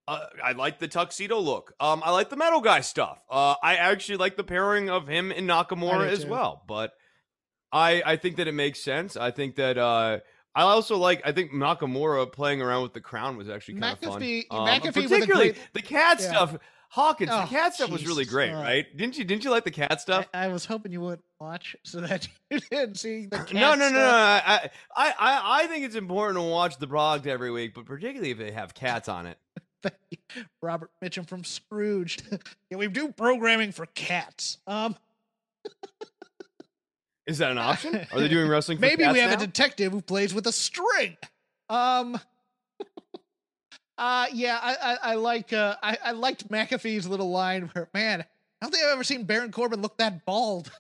uh, I like the tuxedo look. Um, I like the metal guy stuff. Uh, I actually like the pairing of him and Nakamura as too. well. But I I think that it makes sense. I think that uh, I also like. I think Nakamura playing around with the crown was actually kind of fun. Um, McAfee particularly great, the cat yeah. stuff. Hawkins, oh, the cat stuff was really great, right? Didn't you? Didn't you like the cat stuff? I, I was hoping you would watch so that you didn't see the cat. No, no, stuff. no, no. I, I, I, I think it's important to watch the product every week, but particularly if they have cats on it. Robert Mitchum from Scrooge. yeah, we do programming for cats. Um. Is that an option? Are they doing wrestling? Maybe we have now? a detective who plays with a string. Um. uh yeah, I I, I like uh I, I liked McAfee's little line where man, I don't think I've ever seen Baron Corbin look that bald.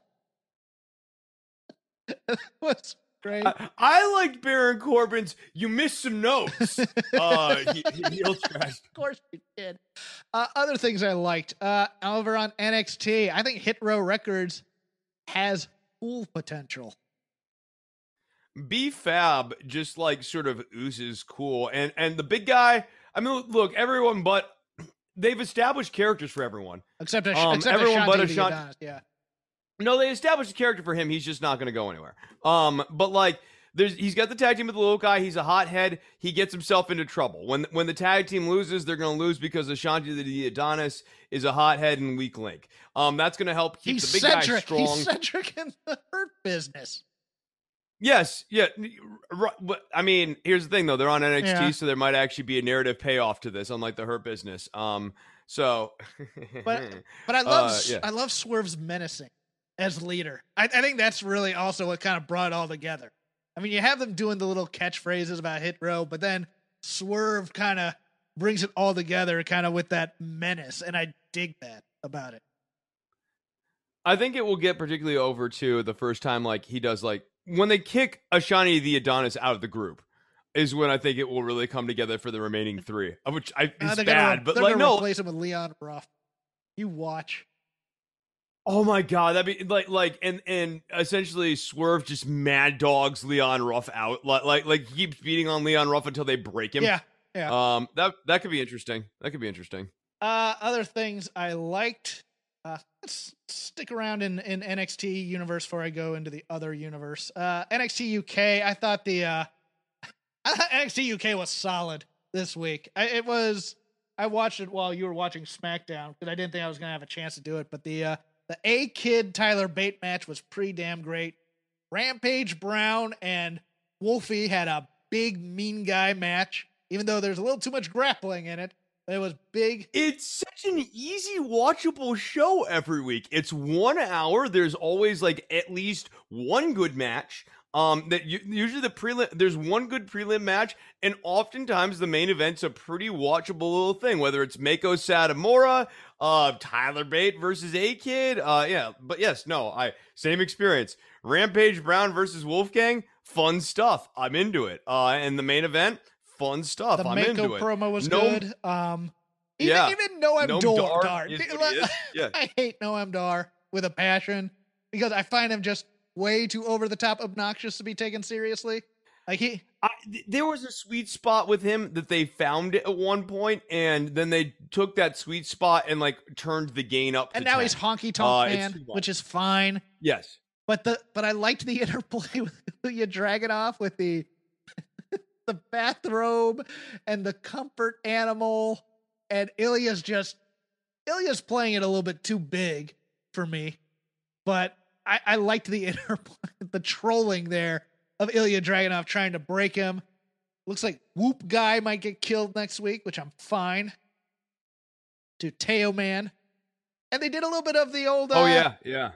was great. I, I, liked Baron Corbin's. You missed some notes. uh, he, he, of course you did. Uh, other things I liked. Uh, over on NXT, I think Hit Row Records has full potential. B Fab just like sort of oozes cool, and and the big guy. I mean, look, everyone but they've established characters for everyone except a, um, except everyone but Ashante. Yeah. No, they established a character for him. He's just not going to go anywhere. Um, but like there's he's got the tag team with the little guy. He's a hothead. He gets himself into trouble. When when the tag team loses, they're going to lose because Ashante the Adonis is a hothead and weak link. Um, that's going to help keep he's the big centric. guy strong. He's centric in the hurt business. Yes, yeah. I mean, here's the thing though: they're on NXT, yeah. so there might actually be a narrative payoff to this, unlike the Hurt Business. Um, so, but but I love uh, yeah. I love Swerve's menacing as leader. I, I think that's really also what kind of brought it all together. I mean, you have them doing the little catchphrases about hit row, but then Swerve kind of brings it all together, kind of with that menace, and I dig that about it. I think it will get particularly over to the first time, like he does, like when they kick Ashante the Adonis out of the group, is when I think it will really come together for the remaining three, of which I is uh, bad, gonna, but like no, replace him with Leon Ruff. You watch. Oh my god, that'd be like like and and essentially Swerve just mad dogs Leon Ruff out like like like keeps beating on Leon Ruff until they break him. Yeah, yeah. Um, that that could be interesting. That could be interesting. Uh, other things I liked. Uh, let's stick around in in NXT universe before I go into the other universe. Uh, NXT UK. I thought the uh, I thought NXT UK was solid this week. I, it was. I watched it while you were watching SmackDown because I didn't think I was gonna have a chance to do it, but the uh the A Kid Tyler Bate match was pretty damn great. Rampage Brown and Wolfie had a big mean guy match, even though there's a little too much grappling in it. It was big. It's such an easy watchable show every week. It's one hour. There's always like at least one good match. Um, that usually the prelim there's one good prelim match, and oftentimes the main event's a pretty watchable little thing. Whether it's Meiko Satomura, uh, Tyler Bate versus A Kid, uh, yeah. But yes, no, I same experience. Rampage Brown versus Wolfgang, fun stuff. I'm into it. Uh, and the main event, fun stuff. The I'm Meiko into it. promo was no, good. Um, even, yeah, even Noam, Noam Dar, Dar. Yeah. I hate Noam Dar with a passion because I find him just way too over the top obnoxious to be taken seriously. Like he, I, there was a sweet spot with him that they found at one point, and then they took that sweet spot and like turned the gain up. And now 10. he's honky tonk uh, man, which is fine. Yes, but the but I liked the interplay with you drag it off with the the bathrobe and the comfort animal, and Ilja's just Ilja's playing it a little bit too big for me, but I, I liked the inner the trolling there of Ilja Dragunov trying to break him. Looks like Whoop Guy might get killed next week, which I'm fine. To Teo Man. And they did a little bit of the old oh uh, yeah, yeah.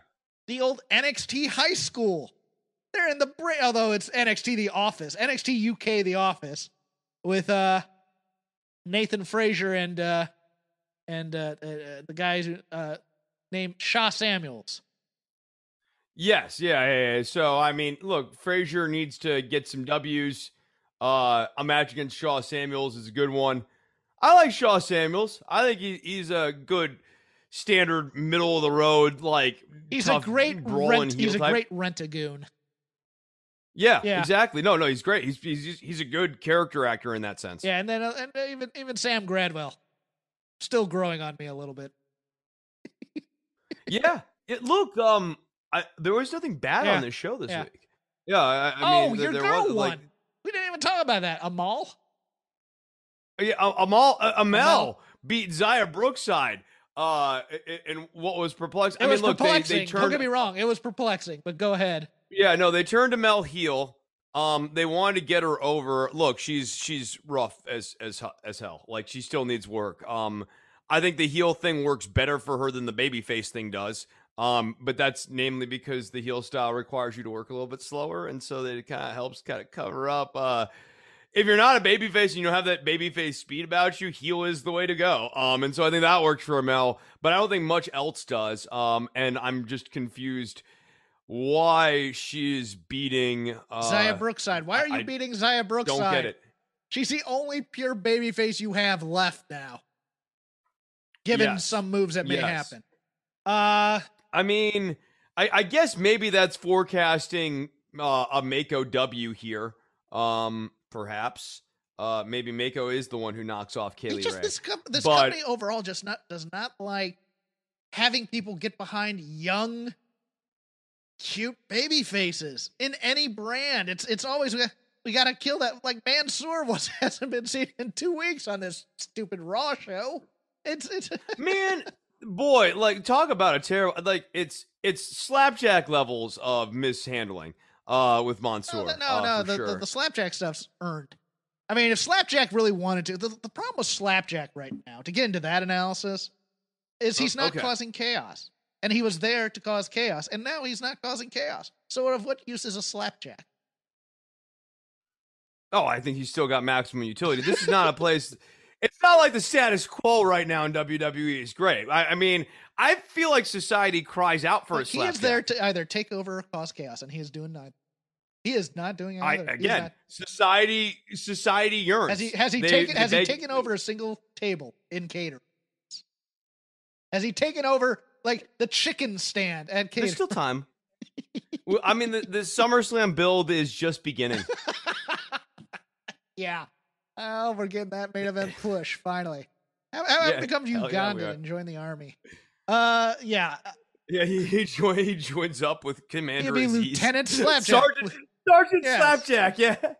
the old NXT high school. They're in the break, although it's NXT The Office, NXT UK The Office, with uh Nathan Frazer and uh and uh, uh, uh the guys uh named Sha Samuels. Yes, yeah, yeah, yeah. So I mean, look, Frazer needs to get some W's. Uh, a match against Sha Samuels is a good one. I like Sha Samuels. I think he, he's a good standard middle of the road like He's a great rent, he's a type. great rent-a-goon. yeah, Yeah. exactly. No, no, he's great. He's, he's he's a good character actor in that sense. Yeah, and then uh, and even even Sam Gradwell still growing on me a little bit. yeah. It, look, um, I, there was nothing bad Yeah, on this show this yeah. week. Yeah, I, I oh, mean, there, your there girl was won. like, we didn't even talk about that. Amal. yeah, Amal, uh, Amel Amel. beat Xia Brookside. Uh, and what was perplexing? It I was mean, look, they, perplexing. they Don't turned. get me wrong. It was perplexing, but go ahead. Yeah, no, they turned Amel heel. Um, they wanted to get her over. Look, she's she's rough as as as hell. Like she still needs work. Um, I think the heel thing works better for her than the babyface thing does. Um, but that's namely because the heel style requires you to work a little bit slower, and so that it kind of helps kind of cover up. Uh, if you're not a babyface and you don't have that babyface speed about you, heel is the way to go. Um, and so I think that works for Mel, but I don't think much else does. Um, and I'm just confused why she's beating uh, Xia Brookside. Why are you I beating Xia Brookside? Don't get it. She's the only pure babyface you have left now. Given Yes. some moves that may Yes. happen. Uh I mean, I, I guess maybe that's forecasting uh, a Mako W here. Um, perhaps. Uh, maybe Mako is the one who knocks off Kaylee just Ray. this com- this But- company overall just not does not like having people get behind young cute baby faces in any brand. It's it's always we we got to kill that like Mansoor was hasn't been seen in 2 weeks on this stupid Raw show. It's it's Man, boy, like talk about a terrible like it's it's slapjack levels of mishandling uh with Mansoor. No, no, uh, no. The, sure. the, the slapjack stuff's earned. I mean, if Slapjack really wanted to, the, the problem with Slapjack right now, to get into that analysis, is he's Oh, not okay. causing chaos. And he was there to cause chaos, and now he's not causing chaos. So, of what use is a Slapjack? Oh, I think he's still got maximum utility. This is not a place. It's not like the status quo right now in WWE is great. I, I mean, I feel like society cries out for Look, a he is there to either take over or cause chaos, and he is doing neither. He is not doing either. He again, not- society, society yearns. has he has he They- taken has they- he taken over a single table in catering? Has he taken over like the chicken stand at catering? There's still time. Well, I mean, the, the SummerSlam build is just beginning. Yeah. Oh, we're getting that main event push finally. How, how Yeah, becomes yeah, Uganda are. and join the army? Uh, yeah. Yeah, he, he, join, he joins up with Commander Aziz. Lieutenant Slapjack. Sergeant, Sergeant Yes. Slapjack, yeah.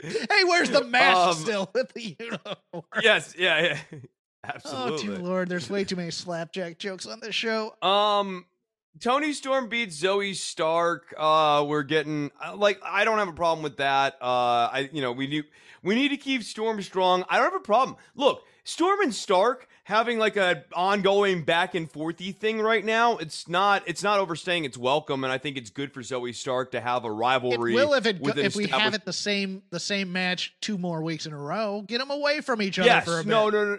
Hey, where's the mask Um, still with the uniform? yes, yeah, yeah. Absolutely. Oh, dear lord, there's way too many slapjack jokes on this show. Um, Toni Storm beats Zoey Stark. Uh, we're getting uh, like I don't have a problem with that. Uh, I you know we need we need to keep Storm strong. I don't have a problem. Look, Storm and Stark having like a ongoing back and forthy thing right now. It's not it's not overstaying its welcome, and I think it's good for Zoey Stark to have a It rivalry. will if it go, if we have it the same the same match two more weeks in a row. Get them away from each other Yes, for a bit. no, no, no.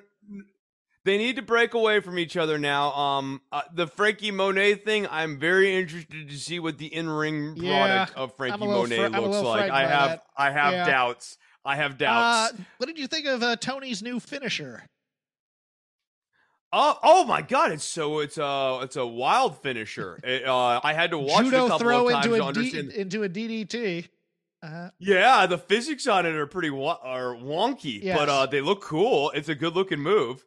They need to break away from each other now. Um, uh, the Frankie Monet thing, I'm very interested to see what the in-ring Yeah, product of Frankie Monet fri- looks like. I have, that. I have Yeah. doubts. I have Uh, doubts. what did you think of uh, Toni's new finisher? oh, oh my God! It's so it's a it's a wild finisher. It, uh, I had to watch it a Judo couple throw of times into to a D, understand. into a DDT. Uh, Yeah, the physics on it are pretty wa- are wonky, Yes. but uh, they look cool. It's a good looking move.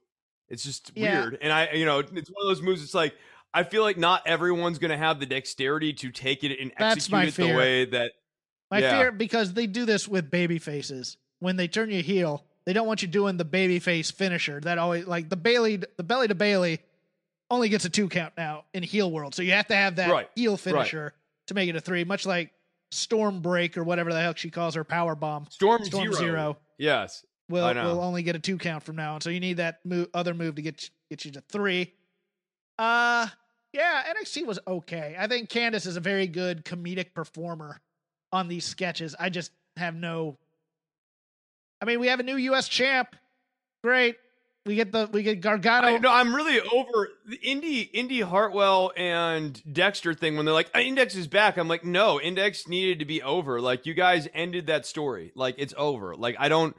It's just Yeah. weird, and I, you know, it's one of those moves. It's like I feel like not everyone's gonna have the dexterity to take it and That's execute it the way that. My Yeah. fear because they do this with baby faces. When they turn you heel, they don't want you doing the baby face finisher. That always like the Bayley the belly to Bayley only gets a two count now in heel world. So you have to have that Right, heel finisher to make it a three, much like Storm Break or whatever the hell she calls her power bomb. Storm, Storm Zero. Zero Yes. Know. will only get a two count from now on. So you need that move, other move to get get you to three. Uh yeah, NXT was okay. I think Candace is a very good comedic performer on these sketches. I just have no. I mean, we have a new U.S. champ. Great. We get the we get Gargano. I, no, I'm really over the Indi Indi Hartwell and Dexter thing when they're like Index is back. I'm like, no, Index needed to be over. Like you guys ended that story. Like it's over. Like I don't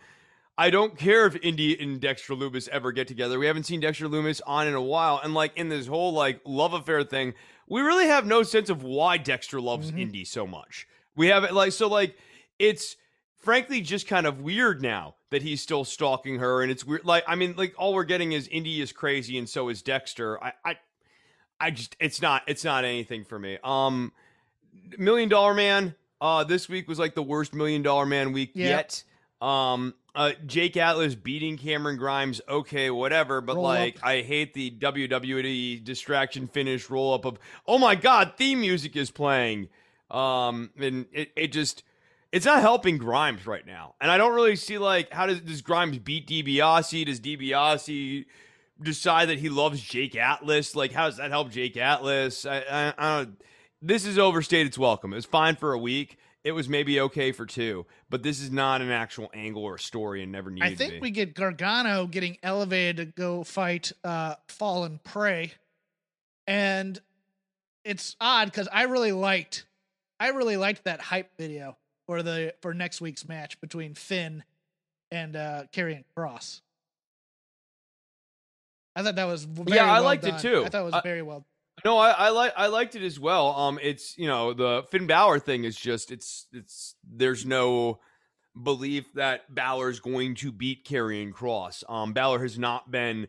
I don't care if Indi and Dexter Loomis ever get together. We haven't seen Dexter Loomis on in a while. And like in this whole like love affair thing, we really have no sense of why Dexter loves Mhm. Indi so much. We have it like so like it's frankly just kind of weird now that he's still stalking her and it's weird like i mean like all we're getting is indi is crazy and so is dexter i i i just it's not it's not anything for me um million dollar man uh this week was like the worst million dollar man week Yeah. yet um uh jake atlas beating cameron grimes okay whatever but Roll like up. i hate the wwe distraction finish roll up of oh my god theme music is playing um and it, it just it's not helping Grimes right now. And I don't really see like how does does Grimes beat DiBiase? Does DiBiase decide that he loves Jake Atlas? Like how does that help Jake Atlas? I, I, I don't. This is overstayed its welcome. It was fine for a week. It was maybe okay for two, but this is not an actual angle or story, and never needed I think we get Gargano getting elevated to go fight uh Fallen Prey. And it's odd because I really liked I really liked that hype video for the for next week's match between Finn and uh Karrion Kross. I thought that was very Yeah, I well liked it too. I thought it was I- very well. No, I, I like I liked it as well. Um, it's you know the Finn Balor thing is just it's it's there's no belief that Balor's going to beat Karrion Kross. Um, Balor has not been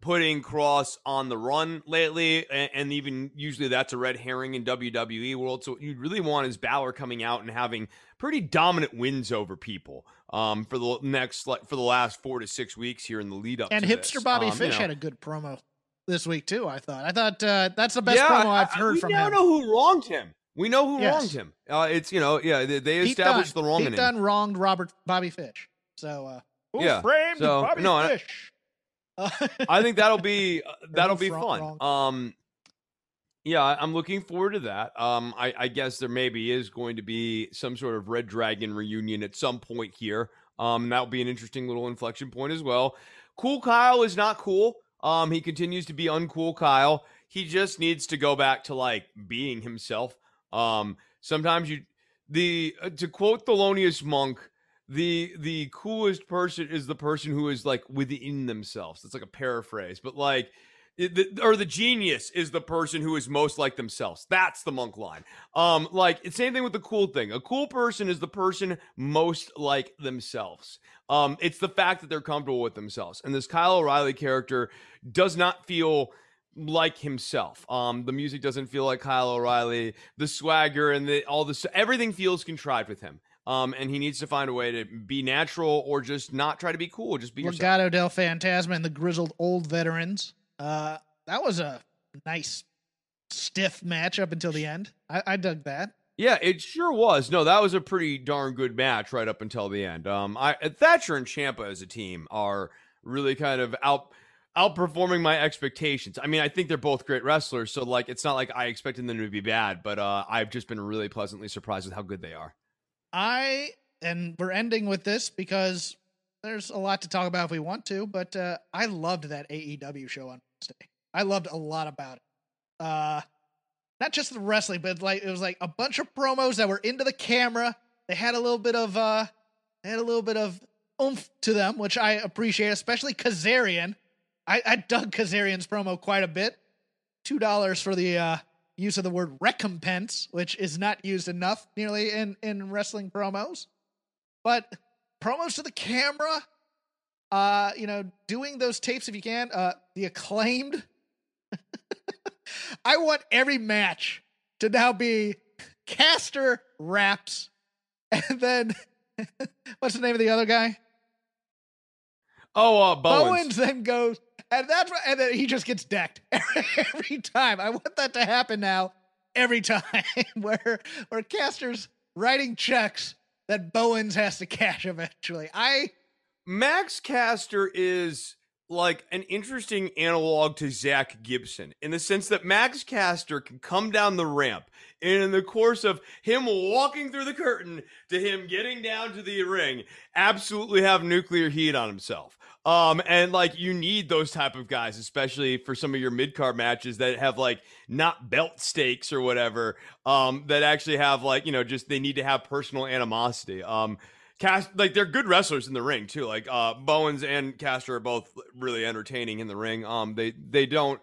putting Kross on the run lately, and, and even usually that's a red herring in WWE world. So what you really want is Balor coming out and having pretty dominant wins over people. Um, for the next like for the last four to six weeks here in the lead up. And to hipster this. Bobby Um, you Fish know. had a good promo this week too, I thought. I thought uh that's the best Yeah, promo I- I've I- heard we from now him. know who wronged him. We know who Yes. wronged him. Uh, it's you know yeah they, they established Dunne. the wronging. Pete Dunne wronged Robert Bobby Fish. So uh who Yeah, framed so, Bobby no, I- Fish? Uh, I think that'll be uh, that'll be Wrong- fun. wrong. Um, yeah, I- I'm looking forward to that. Um, I, I guess there maybe is going to be some sort of Red Dragon reunion at some point here. Um, and that'll be an interesting little inflection point as well. Cool Kyle is not cool. Um, he continues to be uncool Kyle. He just needs to go back to like being himself. Um, sometimes you the uh, to quote Thelonious Monk, the the coolest person is the person who is like within themselves. That's like a paraphrase, but like the, or the genius is the person who is most like themselves. That's the monk line. Um, like it's same thing with the cool thing. A cool person is the person most like themselves. Um, it's the fact that they're comfortable with themselves. And this Kyle O'Reilly character does not feel like himself. Um, the music doesn't feel like Kyle O'Reilly. The swagger and the all this everything feels contrived with him. Um, and he needs to find a way to be natural or just not try to be cool. Just be yourself. Legado del Fantasma and the grizzled old veterans. Uh, that was a nice stiff match up until the end. I, I dug that. Yeah, it sure was. No, that was a pretty darn good match right up until the end. Um, I Thatcher and Ciampa as a team are really kind of out outperforming my expectations. I mean, I think they're both great wrestlers, so like it's not like I expected them to be bad, but uh, I've just been really pleasantly surprised with how good they are. I and we're ending with this because there's a lot to talk about if we want to, but uh, I loved that AEW show on I loved a lot about it. Uh, not just the wrestling, but like it was like a bunch of promos that were into the camera. They had a little bit of uh, they had a little bit of oomph to them, which I appreciate, especially Kazarian. I, I dug Kazarian's promo quite a bit. Two dollars for the uh, use of the word recompense, which is not used enough nearly in, in wrestling promos. But promos to the camera, uh, you know, doing those tapes if you can, uh, the acclaimed. I want every match to now be Caster raps, and then what's the name of the other guy? Oh, uh, Bowens. Bowens then goes and that's what, and then he just gets decked every time. I want that to happen now every time where where Caster's writing checks that Bowens has to cash eventually. I Max Caster is like an interesting analog to Zack Gibson in the sense that Max Caster can come down the ramp and in the course of him walking through the curtain to him getting down to the ring, absolutely have nuclear heat on himself. Um, and like you need those type of guys, especially for some of your mid card matches that have like not belt stakes or whatever. Um, that actually have like you know just they need to have personal animosity. Um, cast like they're good wrestlers in the ring too. Like uh, Bowens and Caster are both really entertaining in the ring. Um, they they don't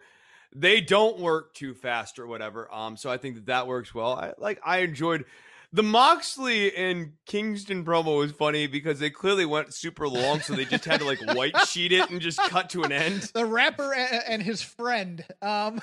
they don't work too fast or whatever. Um, so I think that that works well. I like I enjoyed the Moxley and Kingston promo was funny because they clearly went super long, so they just had to like white sheet it and just cut to an end. The rapper and his friend. Um,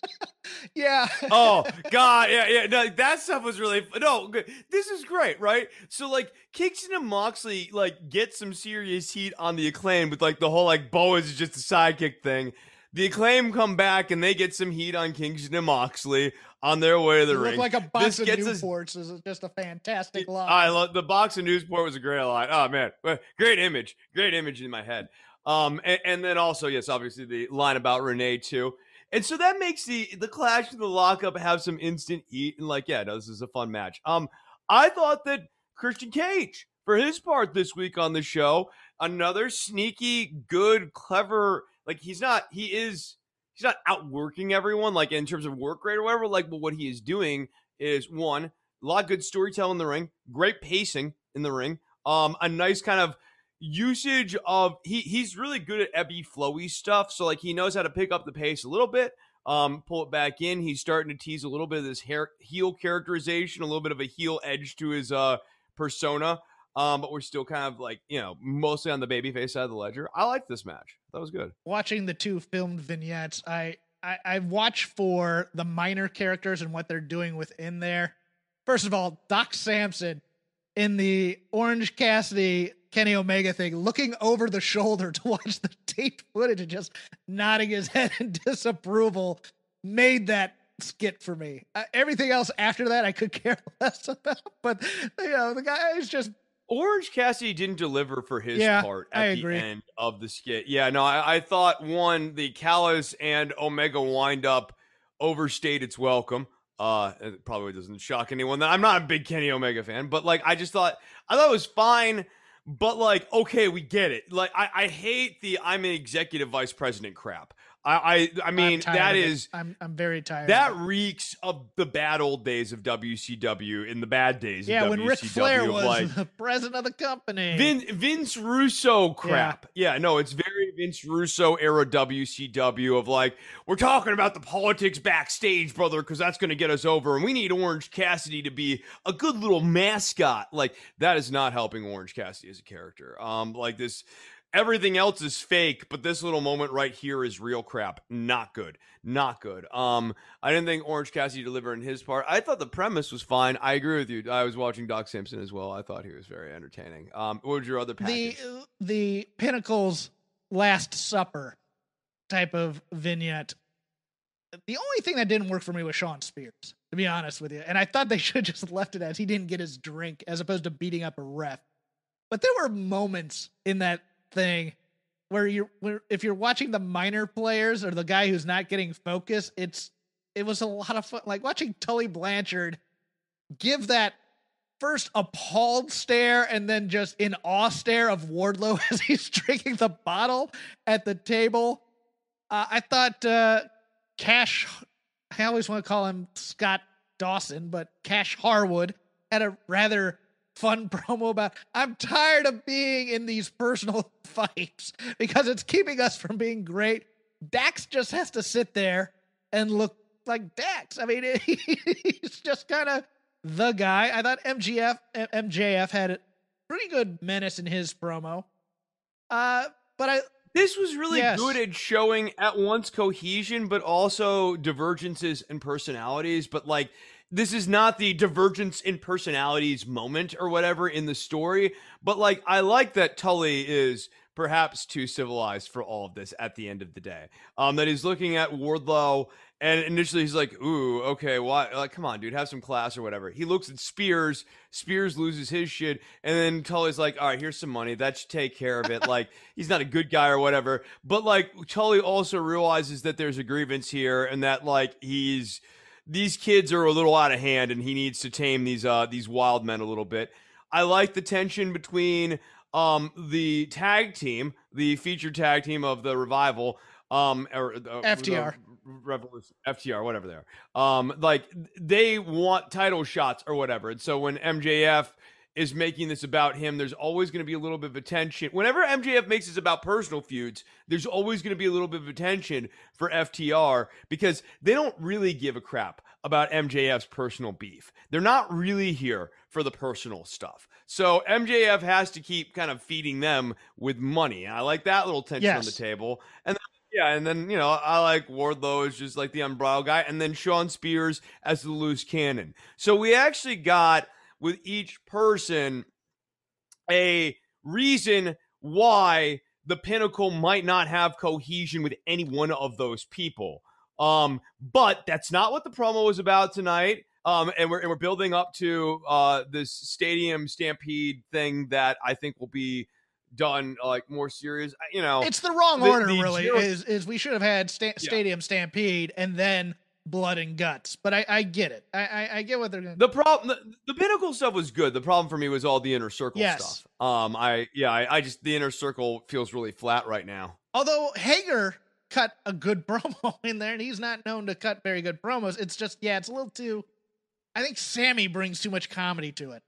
yeah. oh God, yeah, yeah. No, that stuff was really no. Good. This is great, right? So like Kingston and Moxley like get some serious heat on the acclaim with like the whole like Bowens is just a sidekick thing. The acclaim come back and they get some heat on Kingston and Moxley on their way to the ring. Look like a box this of Newports us, is just a fantastic line. I love the box of Newport was a great line. Oh man, great image, great image in my head. Um, and, and then also yes, obviously the line about Renee too. And so that makes the the clash and the lockup have some instant heat and like yeah, no, this is a fun match. Um, I thought that Christian Cage for his part this week on the show, another sneaky, good, clever. Like he's not, he is he's not outworking everyone like in terms of work rate or whatever. Like, but what he is doing is one, a lot of good storytelling in the ring, great pacing in the ring, um, a nice kind of usage of he he's really good at ebby flowy stuff. So like he knows how to pick up the pace a little bit, um, pull it back in. He's starting to tease a little bit of this hair heel characterization, a little bit of a heel edge to his uh persona. Um, but we're still kind of like, you know, mostly on the babyface side of the ledger. I like this match. That was good. Watching the two filmed vignettes, I, I I watch for the minor characters and what they're doing within there. First of all, Doc Sampson in the Orange Cassidy Kenny Omega thing, looking over the shoulder to watch the tape footage and just nodding his head in disapproval, made that skit for me. Uh, everything else after that, I could care less about. But you know, the guy is just Orange Cassidy didn't deliver for his yeah, part at the end of the skit. Yeah, no, I, I, thought one, the Callis and Omega wind up overstayed its welcome. Uh, it probably doesn't shock anyone that I'm not a big Kenny Omega fan, but like I just thought I thought it was fine, but like okay, we get it. Like I, I hate the I'm an executive vice president crap. I I, I mean that is I'm I'm very tired. That reeks of the bad old days of WCW in the bad days. Yeah, when Ric Flair was like, the president of the company. Vin, Vince Russo crap. Yeah. yeah, no, it's very Vince Russo era WCW of like we're talking about the politics backstage, brother, because that's going to get us over, and we need Orange Cassidy to be a good little mascot. Like that is not helping Orange Cassidy as a character. Um, like this everything else is fake, but this little moment right here is real crap. Not good. Not good. Um, I didn't think Orange Cassidy delivered in his part. I thought the premise was fine. I agree with you. I was watching Doc Simpson as well. I thought he was very entertaining. Um, what was your other package? The the Pinnacle's Last Supper type of vignette. The only thing that didn't work for me was Shawn Spears, to be honest with you. And I thought they should have just left it as he didn't get his drink as opposed to beating up a ref. But there were moments in that thing where you're where if you're watching the minor players or the guy who's not getting focus, it's it was a lot of fun. Like watching Tully Blanchard give that first appalled stare and then just in awe stare of Wardlow as he's drinking the bottle at the table. Uh, I thought uh, Cash, I always want to call him Scott Dawson, but Cash Harwood had a rather fun promo about I'm tired of being in these personal fights because it's keeping us from being great. Dax just has to sit there and look like Dax. I mean, he's just kind of the guy. I thought MGF MJF had a pretty good menace in his promo. Uh, but I this was really yes. good at showing at once cohesion but also divergences in personalities but like this is not the divergence in personalities moment or whatever in the story, but like I like that Tully is perhaps too civilized for all of this at the end of the day. Um, that he's looking at Wardlow and initially he's like, "Ooh, okay, why? Like, come on, dude, have some class or whatever." He looks at Spears. Spears loses his shit, and then Tully's like, "All right, here's some money. That should take care of it." like, he's not a good guy or whatever. But like, Tully also realizes that there's a grievance here, and that like he's these kids are a little out of hand, and he needs to tame these uh these wild men a little bit. I like the tension between um the tag team, the featured tag team of the revival, um or uh, FTR. Revolution, FTR, whatever they are. Um, like they want title shots or whatever. And so when MJF is making this about him, there's always going to be a little bit of attention. Whenever MJF makes this about personal feuds, there's always going to be a little bit of attention for FTR because they don't really give a crap about MJF's personal beef. They're not really here for the personal stuff. So MJF has to keep kind of feeding them with money. And I like that little tension yes. on the table. And yeah, and then you know I like Wardlow as just like the umbrella guy, and then Shawn Spears as the loose cannon. So we actually got with each person a reason why the pinnacle might not have cohesion with any one of those people. Um, but that's not what the promo was about tonight. Um, and we're and we're building up to uh this stadium stampede thing that I think will be done like more serious. You know, it's the wrong the, order. The really, zero- is is we should have had sta- Stadium yeah. Stampede and then Blood and Guts. But I, I get it. I, I, I get what they're. Gonna- the problem, the, the, pinnacle stuff was good. The problem for me was all the inner circle yes. stuff. Um, I yeah, I, I just the inner circle feels really flat right now. Although Hager cut a good promo in there, and he's not known to cut very good promos. It's just yeah, it's a little too. I think Sammy brings too much comedy to it,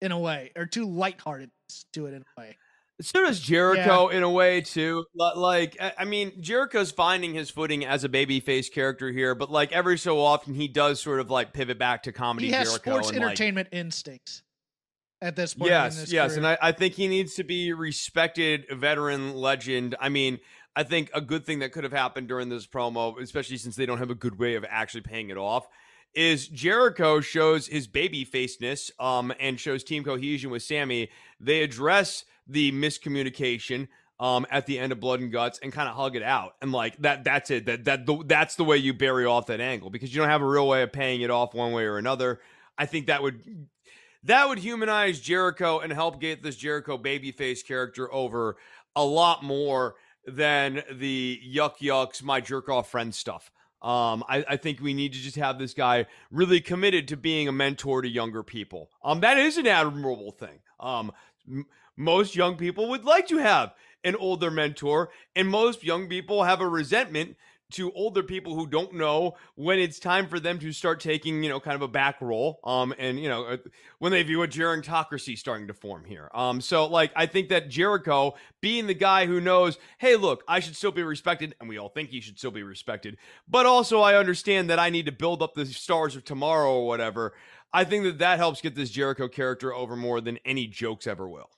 in a way, or too lighthearted to it in a way. So does Jericho yeah. in a way too. Like, I mean, Jericho's finding his footing as a babyface character here, but like every so often he does sort of like pivot back to comedy. He has Jericho sports and, entertainment like, instincts at this point. Yes, yes, career. and I, I think he needs to be respected, veteran legend. I mean, I think a good thing that could have happened during this promo, especially since they don't have a good way of actually paying it off, is Jericho shows his baby faceness um, and shows team cohesion with Sammy. They address the miscommunication um, at the end of Blood and Guts and kind of hug it out. And like that, that's it. That that the, that's the way you bury off that angle because you don't have a real way of paying it off one way or another. I think that would that would humanize Jericho and help get this Jericho babyface character over a lot more than the yuck yucks my jerk off friend stuff. Um, I, I, think we need to just have this guy really committed to being a mentor to younger people. Um, that is an admirable thing. Um, most young people would like to have an older mentor, and most young people have a resentment to older people who don't know when it's time for them to start taking, you know, kind of a back role. Um, and you know, uh, when they view a gerontocracy starting to form here. Um, so like I think that Jericho being the guy who knows, hey, look, I should still be respected, and we all think he should still be respected, but also I understand that I need to build up the stars of tomorrow or whatever. I think that that helps get this Jericho character over more than any jokes ever will.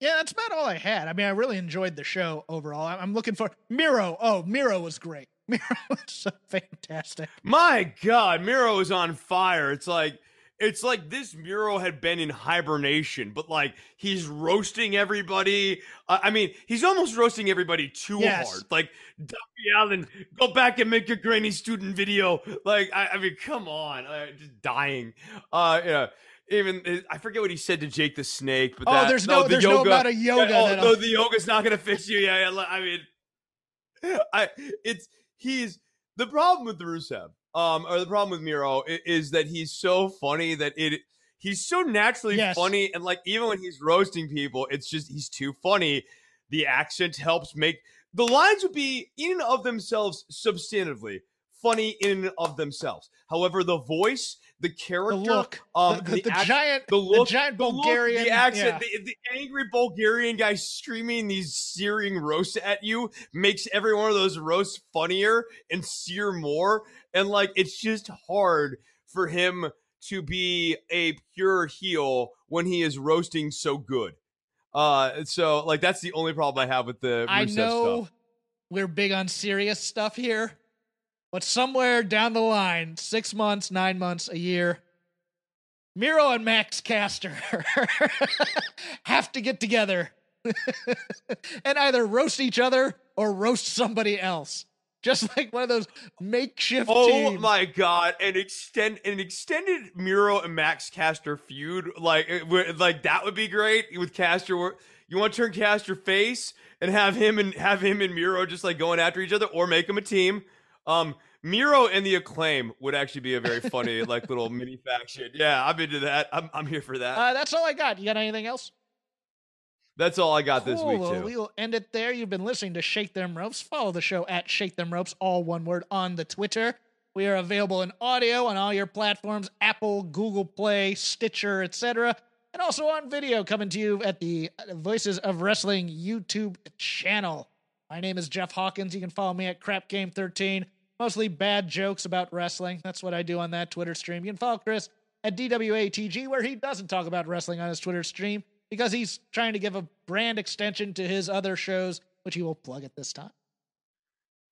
Yeah, that's about all I had. I mean, I really enjoyed the show overall. I'm looking for Miro. Oh, Miro was great. Miro was so fantastic. My God, Miro is on fire. It's like it's like this Miro had been in hibernation, but like he's roasting everybody. Uh, I mean, he's almost roasting everybody too yes. hard. Like Darby Allin, go back and make your grainy student video. Like, I, I mean, come on, uh, just dying. Uh, yeah even eh, I forget what he said to Jake the Snake, but oh, that, there's no, the there's yoga, no amount of yoga. Yeah, oh, no, the yoga's not gonna fix you. Yeah, yeah. I mean, I it's he's the problem with the Rusev, um, or the problem with Miro is, is that he's so funny that it he's so naturally yes. funny, and like even when he's roasting people, it's just he's too funny. The accent helps make the lines would be in and of themselves substantively funny in and of themselves. However, the voice the character, the look, um, the, the, the, giant, the look, the giant Bulgarian, look, the accent, yeah. the, angry Bulgarian guy screaming these searing roasts at you makes every one of those roasts funnier and sear more. And like, it's just hard for him to be a pure heel when he is roasting so good. Uh, so like that's the only problem I have with the. Rusev I know stuff. we're big on serious stuff here, but somewhere down the line, six months, nine months, a year, Miro and Max Caster have to get together and either roast each other or roast somebody else. Just like one of those makeshift. Oh teams. my god! An extend an extended Miro and Max Caster feud, like like that would be great with Caster. You want to turn Caster face and have him and have him and Miro just like going after each other, or make them a team. Um, Miro and the Acclaim would actually be a very funny like little mini faction. Yeah, I'm into that. I'm I'm here for that. Uh, that's all I got. You got anything else? That's all I got this week too. We will end it there. You've been listening to Shake Them Ropes. Follow the show at Shake Them Ropes, all one word, on the Twitter. We are available in audio on all your platforms Apple, Google Play, Stitcher, etc. And also on video coming to you at the Voices of Wrestling YouTube channel. My name is Jeff Hawkins. You can follow me at Crap Game 13 Mostly bad jokes about wrestling. That's what I do on that Twitter stream. You can follow Chris at DWATG, where he doesn't talk about wrestling on his Twitter stream because he's trying to give a brand extension to his other shows, which he will plug at this time.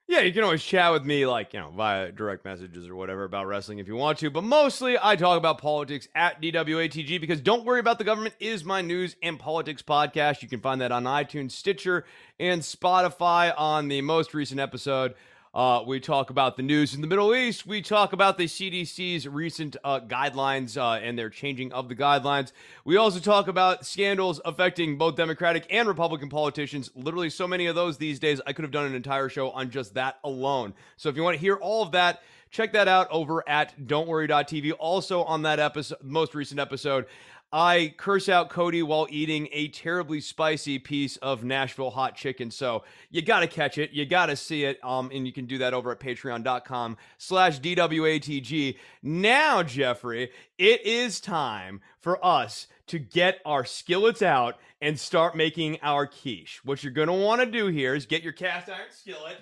Yeah, you can always chat with me, like, you know, via direct messages or whatever about wrestling if you want to. But mostly, I talk about politics at DWATG because Don't Worry About the Government is my news and politics podcast. You can find that on iTunes, Stitcher, and Spotify. On the most recent episode, uh, we talk about the news in the Middle East. We talk about the CDC's recent uh, guidelines uh, and their changing of the guidelines. We also talk about scandals affecting both Democratic and Republican politicians. Literally, so many of those these days. I could have done an entire show on just that alone. So if you want to hear all of that, check that out over at don'tworry.tv. Also on that episode, most recent episode, I curse out Cody while eating a terribly spicy piece of Nashville hot chicken. So you got to catch it. You got to see it. Um, and you can do that over at patreon.com slash DWATG. Now, Jeffrey, it is time for us to get our skillets out and start making our quiche. What you're going to want to do here is get your cast iron skillet.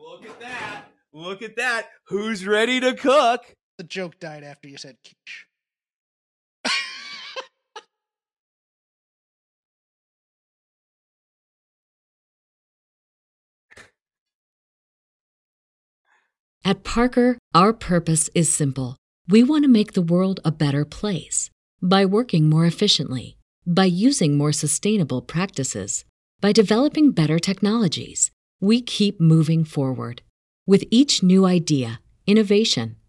Look at that. Look at that. Who's ready to cook? The joke died after you said quiche. At Parker, our purpose is simple. We want to make the world a better place by working more efficiently, by using more sustainable practices, by developing better technologies. We keep moving forward. With each new idea, innovation,